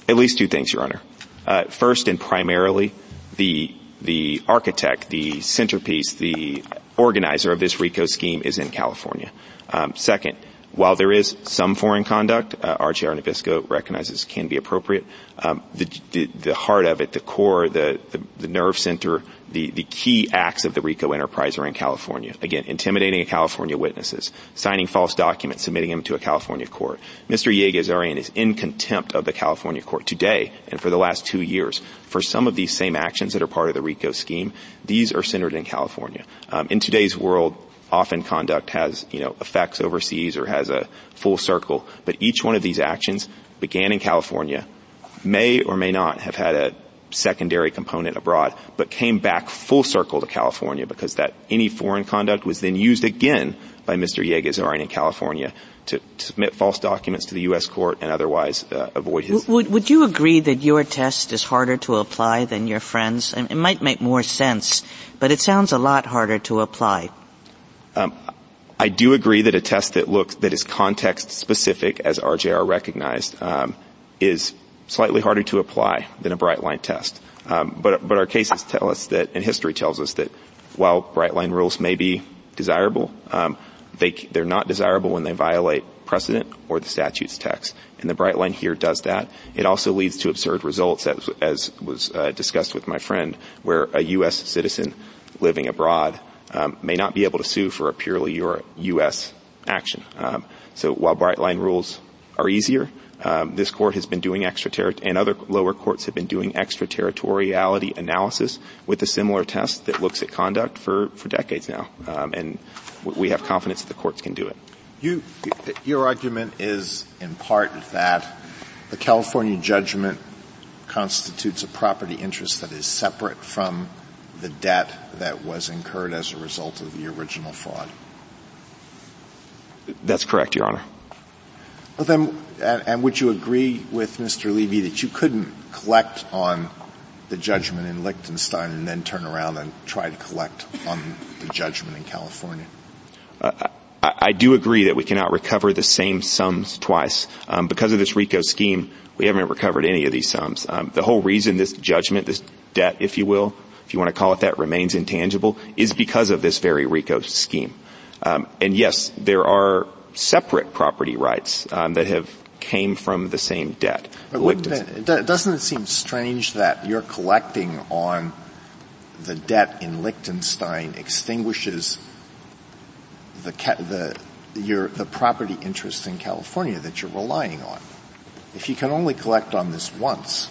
at least two things, Your Honor. Uh, first and primarily, the the architect, the centerpiece, the organizer of this RICO scheme is in California. Um, second, while there is some foreign conduct, uh, RJR Nabisco recognizes can be appropriate. Um, the, the, the, heart of it, the core, the, the, the nerve center, the, the key acts of the RICO enterprise are in California. Again, intimidating California witnesses, signing false documents, submitting them to a California court. Mr. Yegiazaryan is in contempt of the California court today and for the last two years for some of these same actions that are part of the RICO scheme. These are centered in California. Um, in today's world, often conduct has, you know, effects overseas or has a full circle. But each one of these actions began in California, may or may not have had a secondary component abroad, but came back full circle to California because that any foreign conduct was then used again by Mr. Yegiazaryan in California to, to, submit false documents to the U.S. court and otherwise uh, avoid his. Would, would you agree that your test is harder to apply than your friends? It might make more sense, but it sounds a lot harder to apply. Um, I do agree that a test that looks that is context specific, as RJR recognized, um, is slightly harder to apply than a bright line test. Um, but but our cases tell us that, and history tells us that, while bright line rules may be desirable, um, they they're not desirable when they violate precedent or the statute's text. And the bright line here does that. It also leads to absurd results, as, as was uh, discussed with my friend, where a U.S. citizen living abroad um, may not be able to sue for a purely U.S. action. Um, so while bright line rules are easier, um, this court has been doing extraterritorial, and other lower courts have been doing extraterritoriality analysis with a similar test that looks at conduct for, for decades now. Um, and we have confidence that the courts can do it. You, your argument is in part that the California judgment constitutes a property interest that is separate from the debt that was incurred as a result of the original fraud. That's correct, Your Honor. Well then, and, and would you agree with Mr. Levy that you couldn't collect on the judgment in Liechtenstein and then turn around and try to collect on the judgment in California? Uh, I, I, do agree that we cannot recover the same sums twice. Um, because of this RICO scheme, we haven't recovered any of these sums. Um, the whole reason this judgment, this debt, if you will, if you want to call it that, remains intangible is because of this very RICO scheme. Um, and yes, there are separate property rights um, that have came from the same debt. But it, doesn't it seem strange that you're collecting on the debt in Liechtenstein extinguishes the, the, your, the property interest in California that you're relying on? If you can only collect on this once,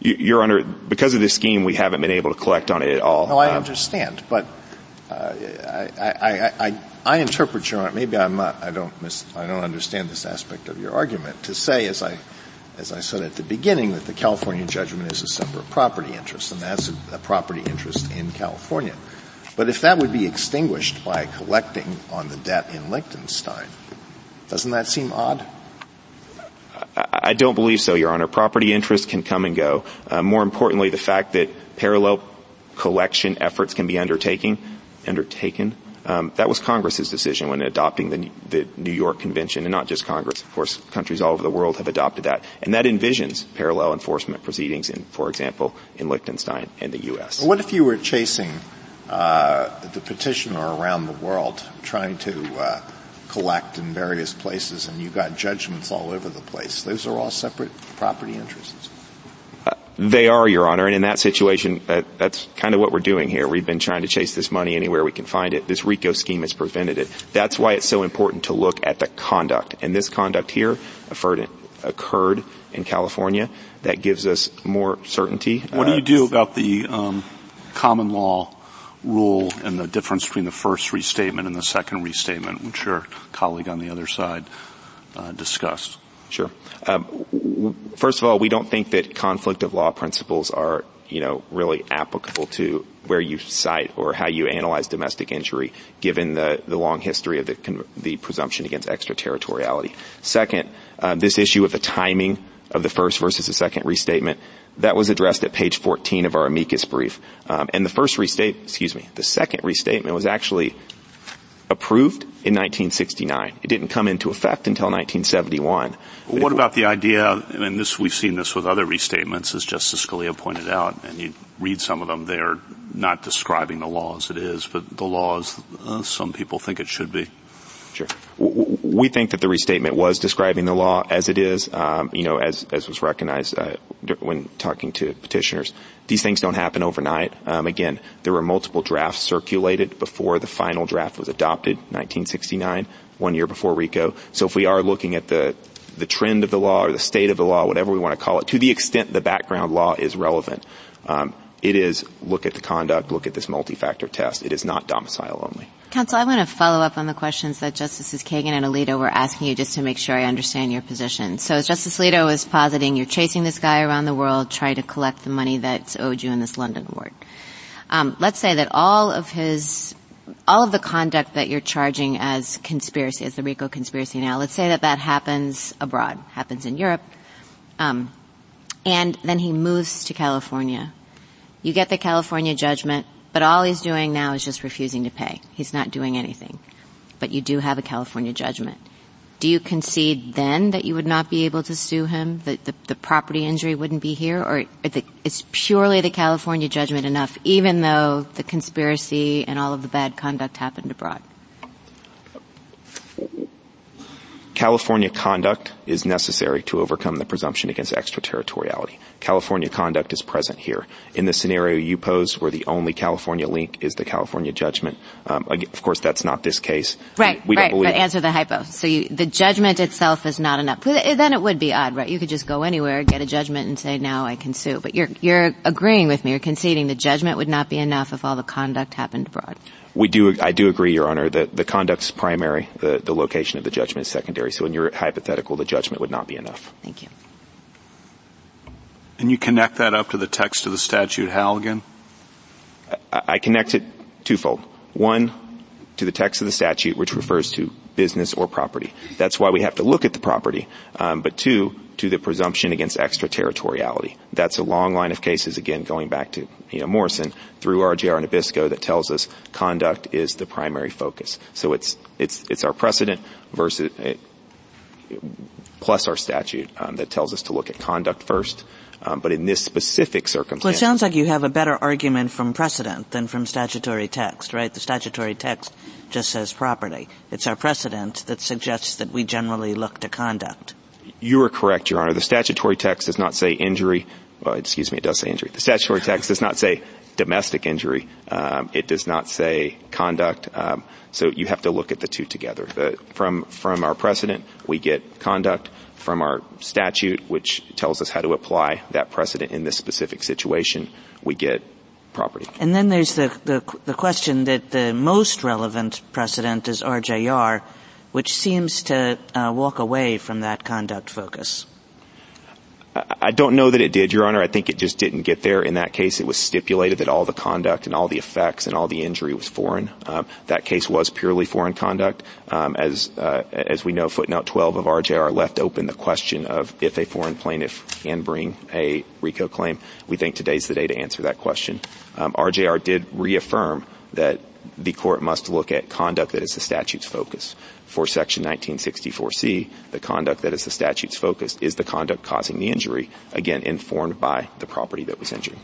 your Honor, because of this scheme, we haven't been able to collect on it at all. No, I um, understand, but uh, I, I, I, I, interpret your maybe I'm not I don't mis, I don't understand this aspect of your argument to say as I as I said at the beginning, that the California judgment is a separate property interest, and that's a, a property interest in California. But if that would be extinguished by collecting on the debt in Liechtenstein, doesn't that seem odd? I don't believe so, Your Honor. Property interest can come and go. Uh, more importantly, the fact that parallel collection efforts can be undertaken, undertaken um, that was Congress's decision when adopting the, the, New York Convention, and not just Congress. Of course, countries all over the world have adopted that, and that envisions parallel enforcement proceedings in, for example, in Liechtenstein and the U.S. What if you were chasing uh, the petitioner around the world, trying to uh, collect in various places, and you got judgments all over the place? Those are all separate property interests. They are, Your Honor, and in that situation, that, that's kind of what we're doing here. We've been trying to chase this money anywhere we can find it. This RICO scheme has prevented it. That's why it's so important to look at the conduct. And this conduct here occurred, occurred in California. That gives us more certainty. What do you do about the um, common law rule and the difference between the first restatement and the second restatement, which your colleague on the other side uh, discussed? Sure. Um, first of all, we don't think that conflict of law principles are, you know, really applicable to where you cite or how you analyze domestic injury, given the, the long history of the, the presumption against extraterritoriality. Second, um, this issue of the timing of the first versus the second restatement, that was addressed at page 14 of our amicus brief. Um, and the first restate, excuse me, the second restatement was actually approved in 1969. It didn't come into effect until 1971. Well, what about the idea, and this, we've seen this with other restatements, as Justice Scalia pointed out, and you read some of them, they're not describing the law as it is, but the law as uh, some people think it should be. Sure. We think that the restatement was describing the law as it is, um, you know, as, as was recognized uh, when talking to petitioners. These things don't happen overnight. Um, again, there were multiple drafts circulated before the final draft was adopted, 1969, one year before RICO. So if we are looking at the the trend of the law or the state of the law, whatever we want to call it, to the extent the background law is relevant, um, it is look at the conduct, look at this multi-factor test. It is not domicile only. Counsel, I want to follow up on the questions that Justices Kagan and Alito were asking you just to make sure I understand your position. So as Justice Alito was positing, you're chasing this guy around the world trying to collect the money that's owed you in this London award. Um, let's say that all of his, all of the conduct that you're charging as conspiracy, as the RICO conspiracy now, let's say that that happens abroad, happens in Europe, um, and then he moves to California. You get the California judgment but all he's doing now is just refusing to pay. He's not doing anything. But you do have a California judgment. Do you concede then that you would not be able to sue him, that the, the property injury wouldn't be here, or is purely the California judgment enough, even though the conspiracy and all of the bad conduct happened abroad? California conduct is necessary to overcome the presumption against extraterritoriality. California conduct is present here. In the scenario you pose where the only California link is the California judgment, um, of course that's not this case. Right, we, we right, but answer the hypo. So you, the judgment itself is not enough. Then it would be odd, right? You could just go anywhere, get a judgment and say, now I can sue. But you're, you're agreeing with me, you're conceding the judgment would not be enough if all the conduct happened abroad. We do, I do agree, Your Honor, that the conduct's primary, the, the location of the judgment is secondary. So in your hypothetical, the judgment would not be enough. Thank you. And you connect that up to the text of the statute, how again? I, I connect it twofold. One, to the text of the statute, which refers to business or property. That's why we have to look at the property. Um, but two, to the presumption against extraterritoriality. That's a long line of cases, again, going back to you know, Morrison through RJR Nabisco that tells us conduct is the primary focus. So it's it's it's our precedent versus uh, plus our statute um, that tells us to look at conduct first. Um, but in this specific circumstance, well, it sounds like you have a better argument from precedent than from statutory text, right? The statutory text just says property. It's our precedent that suggests that we generally look to conduct. You are correct, Your Honor. The statutory text does not say injury. Well, excuse me, it does say injury. The statutory text does not say domestic injury. Um, it does not say conduct. Um, so you have to look at the two together. The, from from our precedent, we get conduct. From our statute, which tells us how to apply that precedent in this specific situation, we get property. And then there's the, the, the question that the most relevant precedent is RJR, which seems to uh, walk away from that conduct focus. I don't know that it did, Your Honor. I think it just didn't get there. In that case, it was stipulated that all the conduct and all the effects and all the injury was foreign. Um, that case was purely foreign conduct. Um, as uh, as we know, footnote 12 of RJR left open the question of if a foreign plaintiff can bring a RICO claim. We think today's the day to answer that question. Um, RJR did reaffirm that the court must look at conduct that is the statute's focus for Section 1964C, the conduct that is the statute's focus is the conduct causing the injury, again, informed by the property that was injured.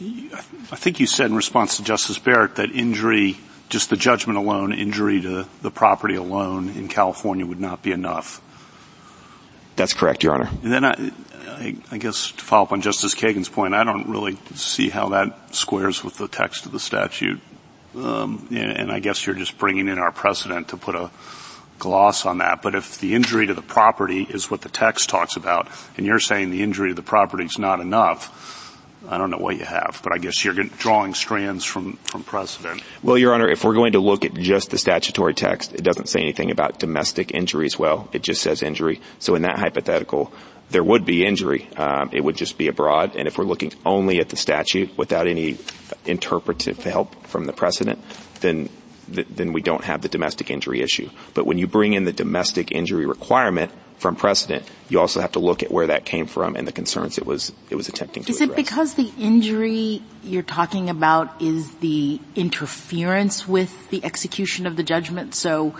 I think you said in response to Justice Barrett that injury, just the judgment alone, injury to the property alone in California would not be enough. That's correct, Your Honor. And then I, I, I guess to follow up on Justice Kagan's point, I don't really see how that squares with the text of the statute. Um, and I guess you're just bringing in our precedent to put a gloss on that, but if the injury to the property is what the text talks about, and you're saying the injury to the property is not enough, I don't know what you have, but I guess you're drawing strands from, from precedent. Well, Your Honor, if we're going to look at just the statutory text, it doesn't say anything about domestic injury as well. It just says injury. So in that hypothetical, there would be injury. Um, it would just be abroad. And if we're looking only at the statute without any interpretive help from the precedent, then then we don't have the domestic injury issue. But when you bring in the domestic injury requirement from precedent, you also have to look at where that came from and the concerns it was it was attempting to is address. it because the injury you're talking about is the interference with the execution of the judgment? So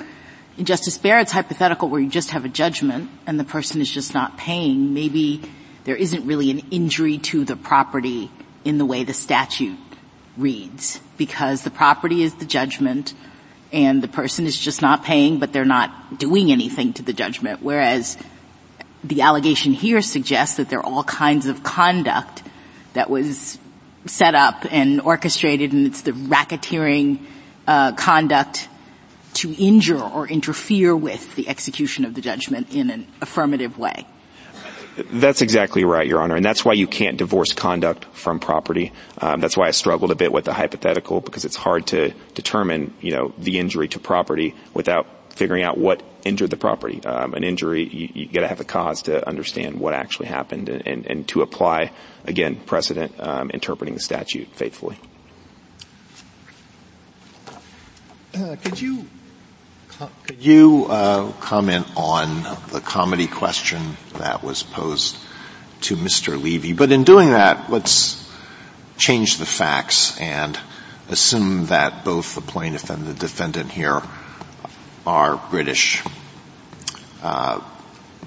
in Justice Barrett's hypothetical where you just have a judgment and the person is just not paying, maybe there isn't really an injury to the property in the way the statute reads because the property is the judgment and the person is just not paying but they're not doing anything to the judgment. Whereas the allegation here suggests that there are all kinds of conduct that was set up and orchestrated and it's the racketeering uh, conduct to injure or interfere with the execution of the judgment in an affirmative way. That's exactly right, Your Honor, and that's why you can't divorce conduct from property. Um, that's why I struggled a bit with the hypothetical because it's hard to determine, you know, the injury to property without figuring out what injured the property. Um, an injury, you, you got to have the cause to understand what actually happened and, and, and to apply, again, precedent um, interpreting the statute faithfully. Uh, could you could you uh, comment on the comity question that was posed to Mr. Levy? But in doing that, let's change the facts and assume that both the plaintiff and the defendant here are British, uh,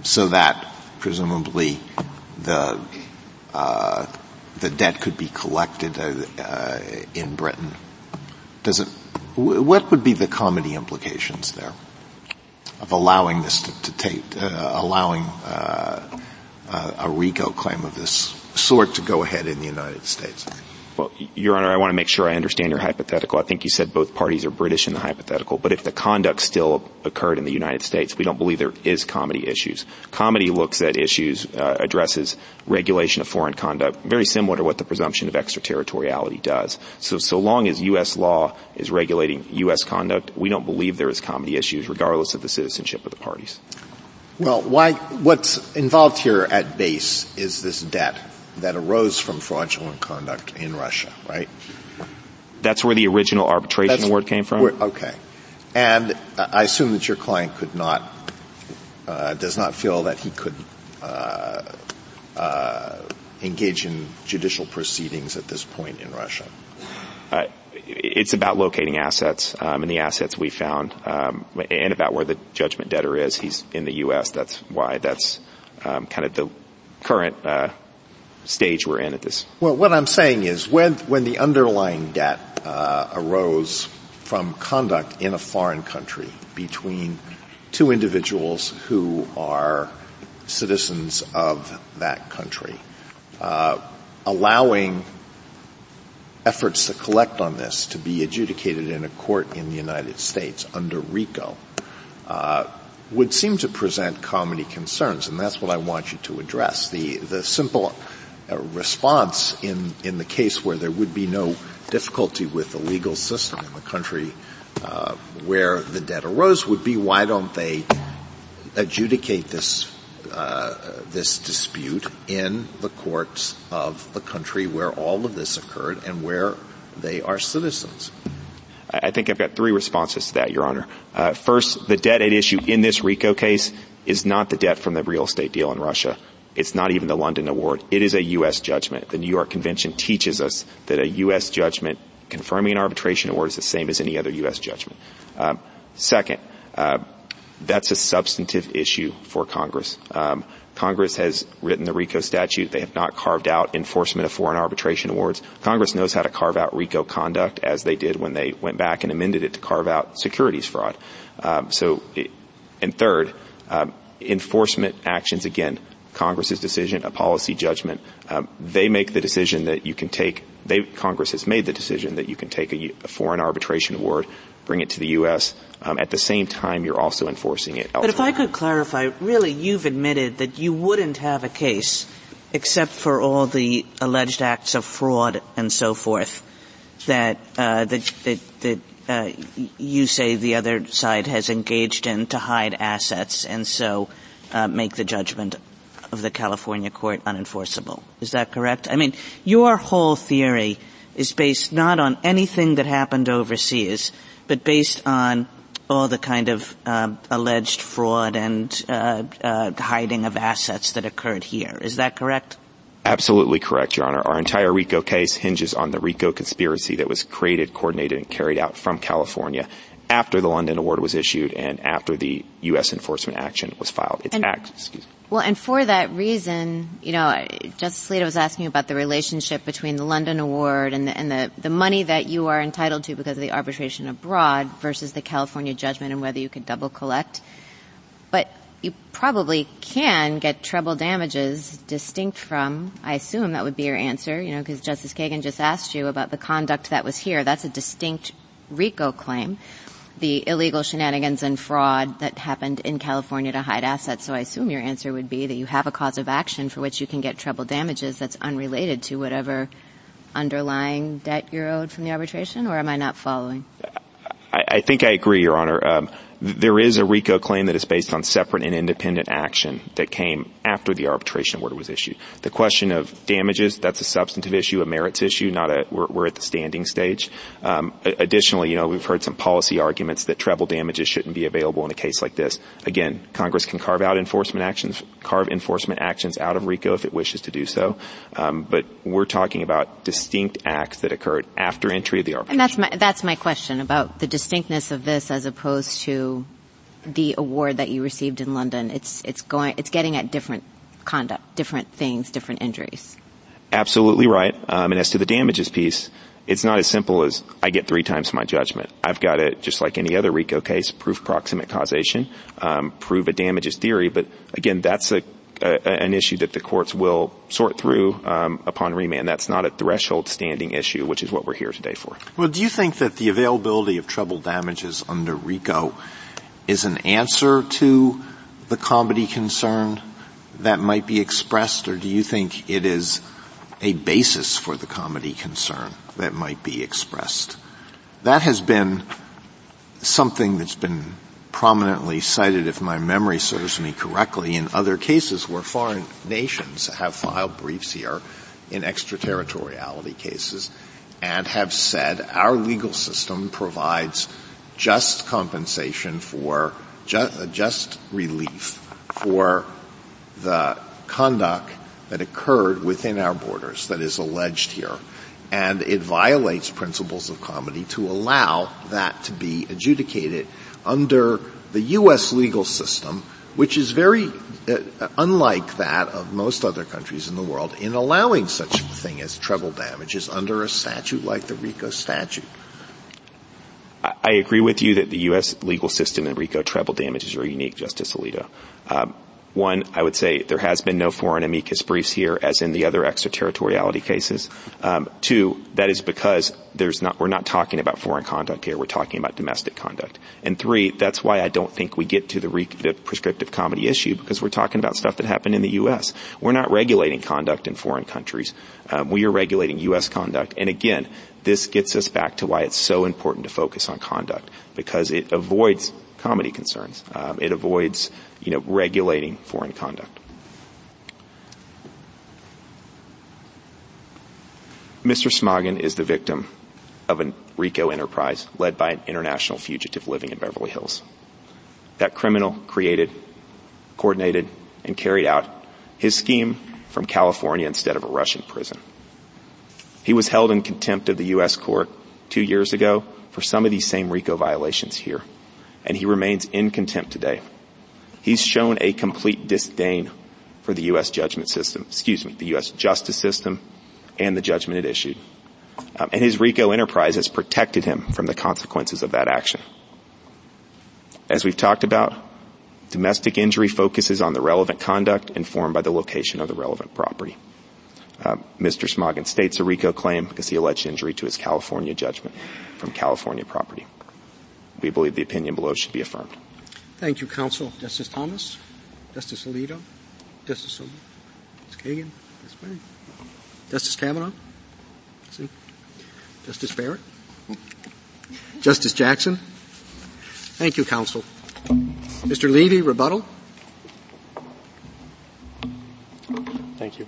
so that presumably the uh, the debt could be collected uh, in Britain. Does it what would be the comity implications there of allowing this to, to take, uh, allowing uh, uh, a RICO claim of this sort to go ahead in the United States? Well, Your Honor, I want to make sure I understand your hypothetical. I think you said both parties are British in the hypothetical, but if the conduct still occurred in the United States, we don't believe there is comity issues. Comity looks at issues, uh, addresses regulation of foreign conduct, very similar to what the presumption of extraterritoriality does. So, so long as U.S. law is regulating U.S. conduct, we don't believe there is comity issues, regardless of the citizenship of the parties. Well, why, what's involved here at base is this debt that arose from fraudulent conduct in Russia, right? That's where the original arbitration That's award came from? Okay. And I assume that your client could not, uh, does not feel that he could uh, uh, engage in judicial proceedings at this point in Russia. Uh, it's about locating assets, um, and the assets we found, um, and about where the judgment debtor is. He's in the U.S. That's why that's um, kind of the current uh, stage we're in at this. Well, what I'm saying is when, when the underlying debt uh, arose from conduct in a foreign country between two individuals who are citizens of that country, uh, allowing efforts to collect on this to be adjudicated in a court in the United States under RICO uh, would seem to present comity concerns, and that's what I want you to address. The the simple response in, in the case where there would be no difficulty with the legal system in the country uh, where the debt arose would be why don't they adjudicate this uh, this dispute in the courts of the country where all of this occurred and where they are citizens. I think I've got three responses to that, Your Honor. Uh, first, the debt at issue in this RICO case is not the debt from the real estate deal in Russia. It's not even the London Award. It is a U.S. judgment. The New York Convention teaches us that a U.S. judgment confirming an arbitration award is the same as any other U.S. judgment. Um, second, uh, that's a substantive issue for Congress. Um, Congress has written the RICO statute. They have not carved out enforcement of foreign arbitration awards. Congress knows how to carve out RICO conduct as they did when they went back and amended it to carve out securities fraud. Um, so, it, and third, um, enforcement actions again. Congress's decision, a policy judgment. Um, they make the decision that you can take. They, Congress has made the decision that you can take a, a foreign arbitration award, bring it to the U.S. Um, at the same time, you're also enforcing it. Elsewhere. But if I could clarify, really, you've admitted that you wouldn't have a case except for all the alleged acts of fraud and so forth that uh, that that, that uh, you say the other side has engaged in to hide assets and so uh, make the judgment of the California court unenforceable. Is that correct? I mean, your whole theory is based not on anything that happened overseas, but based on all the kind of uh, alleged fraud and uh, uh, hiding of assets that occurred here. Is that correct? Absolutely correct, Your Honor. Our entire RICO case hinges on the RICO conspiracy that was created, coordinated, and carried out from California after the London Award was issued and after the U.S. enforcement action was filed. It's and, act, excuse me. Well, and for that reason, you know, Justice Alito was asking about the relationship between the London Award and the, and the, the money that you are entitled to because of the arbitration abroad versus the California judgment and whether you could double collect. But you probably can get treble damages distinct from, I assume that would be your answer, you know, because Justice Kagan just asked you about the conduct that was here. That's a distinct RICO claim the illegal shenanigans and fraud that happened in California to hide assets. So I assume your answer would be that you have a cause of action for which you can get treble damages that's unrelated to whatever underlying debt you're owed from the arbitration, or am I not following? I, think I agree, Your Honor. Um, There is a RICO claim that is based on separate and independent action that came after the arbitration order was issued. The question of damages, that's a substantive issue, a merits issue, not a, we're, we're at the standing stage. Um, additionally, you know, we've heard some policy arguments that treble damages shouldn't be available in a case like this. Again, Congress can carve out enforcement actions, carve enforcement actions out of RICO if it wishes to do so. Um, but we're talking about distinct acts that occurred after entry of the arbitration. And that's my, that's my question about the distinctness of this as opposed to the award that you received in London. It's, it's going, it's getting at different conduct, different things, different injuries. Absolutely right. Um, and as to the damages piece, it's not as simple as I get three times my judgment. I've got to, just like any other RICO case, prove proximate causation, um, prove a damages theory. But again, that's a, a, an issue that the courts will sort through um, upon remand. That's not a threshold standing issue, which is what we're here today for. Well, do you think that the availability of treble damages under RICO is an answer to the comity concern that might be expressed, or do you think it is a basis for the comity concern that might be expressed? That has been something that's been prominently cited, if my memory serves me correctly, in other cases where foreign nations have filed briefs here in extraterritoriality cases and have said our legal system provides just compensation for just, just relief for the conduct that occurred within our borders that is alleged here. And it violates principles of comity to allow that to be adjudicated under the U.S. legal system, which is very uh, unlike that of most other countries in the world in allowing such a thing as treble damages under a statute like the RICO statute. I agree with you that the U.S. legal system and RICO treble damages are unique, Justice Alito. Um, one, I would say there has been no foreign amicus briefs here, as in the other extraterritoriality cases. Um, two, that is because there's not, we're not talking about foreign conduct here. We're talking about domestic conduct. And three, that's why I don't think we get to the, re- the prescriptive comity issue because we're talking about stuff that happened in the U.S. We're not regulating conduct in foreign countries. Um, we are regulating U.S. conduct. And again, this gets us back to why it's so important to focus on conduct because it avoids comity concerns. Um, it avoids, you know, regulating foreign conduct. Mr. Smagin is the victim of a RICO enterprise led by an international fugitive living in Beverly Hills. That criminal created, coordinated, and carried out his scheme from California instead of a Russian prison. He was held in contempt of the U.S. court two years ago for some of these same RICO violations here, and he remains in contempt today. He's shown a complete disdain for the U.S. judgment system, excuse me, the U.S. justice system and the judgment it issued. Um, and his RICO enterprise has protected him from the consequences of that action. As we've talked about, domestic injury focuses on the relevant conduct informed by the location of the relevant property. Uh, Mr. Smagin states a RICO claim because he alleged injury to his California judgment from California property. We believe the opinion below should be affirmed. Thank you, counsel. Justice Thomas? Justice Alito? Justice O'Neill? Justice Kagan? Ms. Murray? Justice Kavanaugh? Justice Barrett? Justice Jackson? Thank you, counsel. Mr. Levy, rebuttal? Thank you.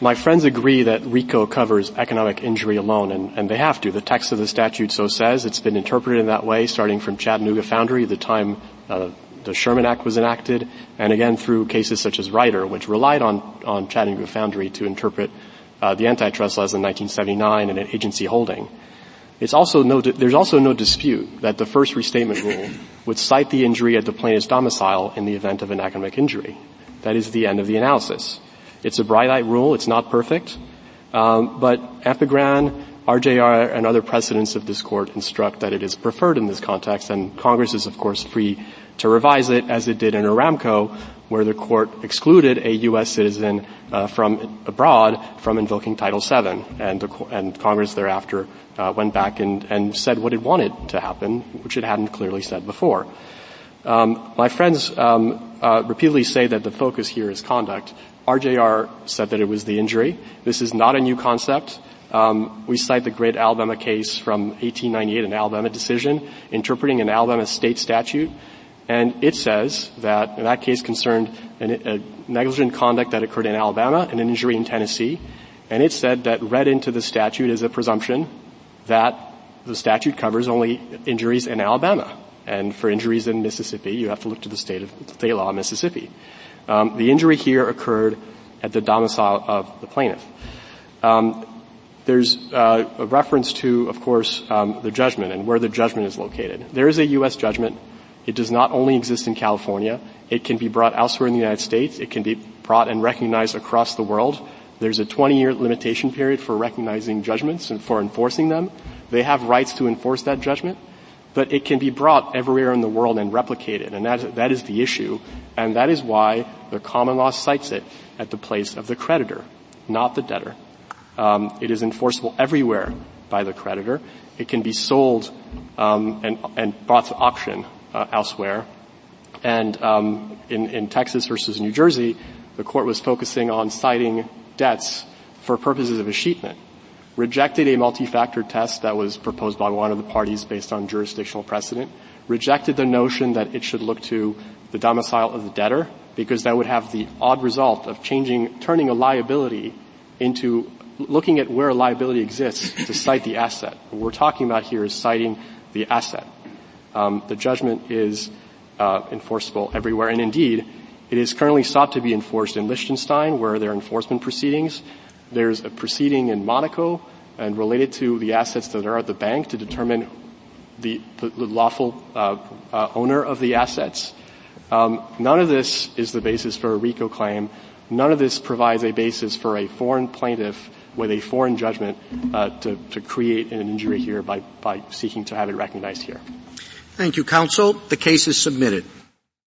My friends agree that RICO covers economic injury alone, and, and, they have to. The text of the statute so says. It's been interpreted in that way starting from Chattanooga Foundry, the time uh, the Sherman Act was enacted, and again through cases such as Reiter, which relied on, on Chattanooga Foundry to interpret uh, the antitrust laws in 1979 and an agency holding. It's also no, there's also no dispute that the first restatement rule would site the injury at the plaintiff's domicile in the event of an economic injury. That is the end of the analysis. It's a bright-eyed rule. It's not perfect. Um, but Empagran, RJR, and other precedents of this court instruct that it is preferred in this context, and Congress is, of course, free to revise it as it did in Aramco, where the court excluded a U.S. citizen uh, from abroad from invoking Title VII, and, the, and Congress thereafter uh, went back and, and, said what it wanted to happen, which it hadn't clearly said before. Um, my friends um, uh, repeatedly say that the focus here is conduct. RJR said that it was the injury. This is not a new concept. Um, we cite the great Alabama case from 1898, an Alabama decision interpreting an Alabama state statute, and it says that in that case concerned an, a negligent conduct that occurred in Alabama and an injury in Tennessee, and it said that read into the statute is a presumption that the statute covers only injuries in Alabama, and for injuries in Mississippi, you have to look to the state of state law Mississippi. Um, the injury here occurred at the domicile of the plaintiff. Um, there's uh, a reference to, of course, um, the judgment and where the judgment is located. There is a U.S. judgment. It does not only exist in California. It can be brought elsewhere in the United States. It can be brought and recognized across the world. There's a 20-year limitation period for recognizing judgments and for enforcing them. They have rights to enforce that judgment but it can be brought everywhere in the world and replicated, and that, that is the issue, and that is why the common law sites it at the place of the creditor, not the debtor. Um, it is enforceable everywhere by the creditor. It can be sold um, and, and brought to auction uh, elsewhere. And um, in, in Texas versus New Jersey, the court was focusing on siting debts for purposes of escheatment rejected a multi-factor test that was proposed by one of the parties based on jurisdictional precedent, rejected the notion that it should look to the domicile of the debtor because that would have the odd result of changing, turning a liability into looking at where a liability exists to site the asset. What we're talking about here is siting the asset. Um, the judgment is uh, enforceable everywhere, and indeed, it is currently sought to be enforced in Liechtenstein, where there are enforcement proceedings. There's a proceeding in Monaco and related to the assets that are at the bank to determine the, the lawful uh, uh, owner of the assets. Um, none of this is the basis for a RICO claim. None of this provides a basis for a foreign plaintiff with a foreign judgment uh, to, to create an injury here by, by seeking to have it recognized here. Thank you, counsel. The case is submitted.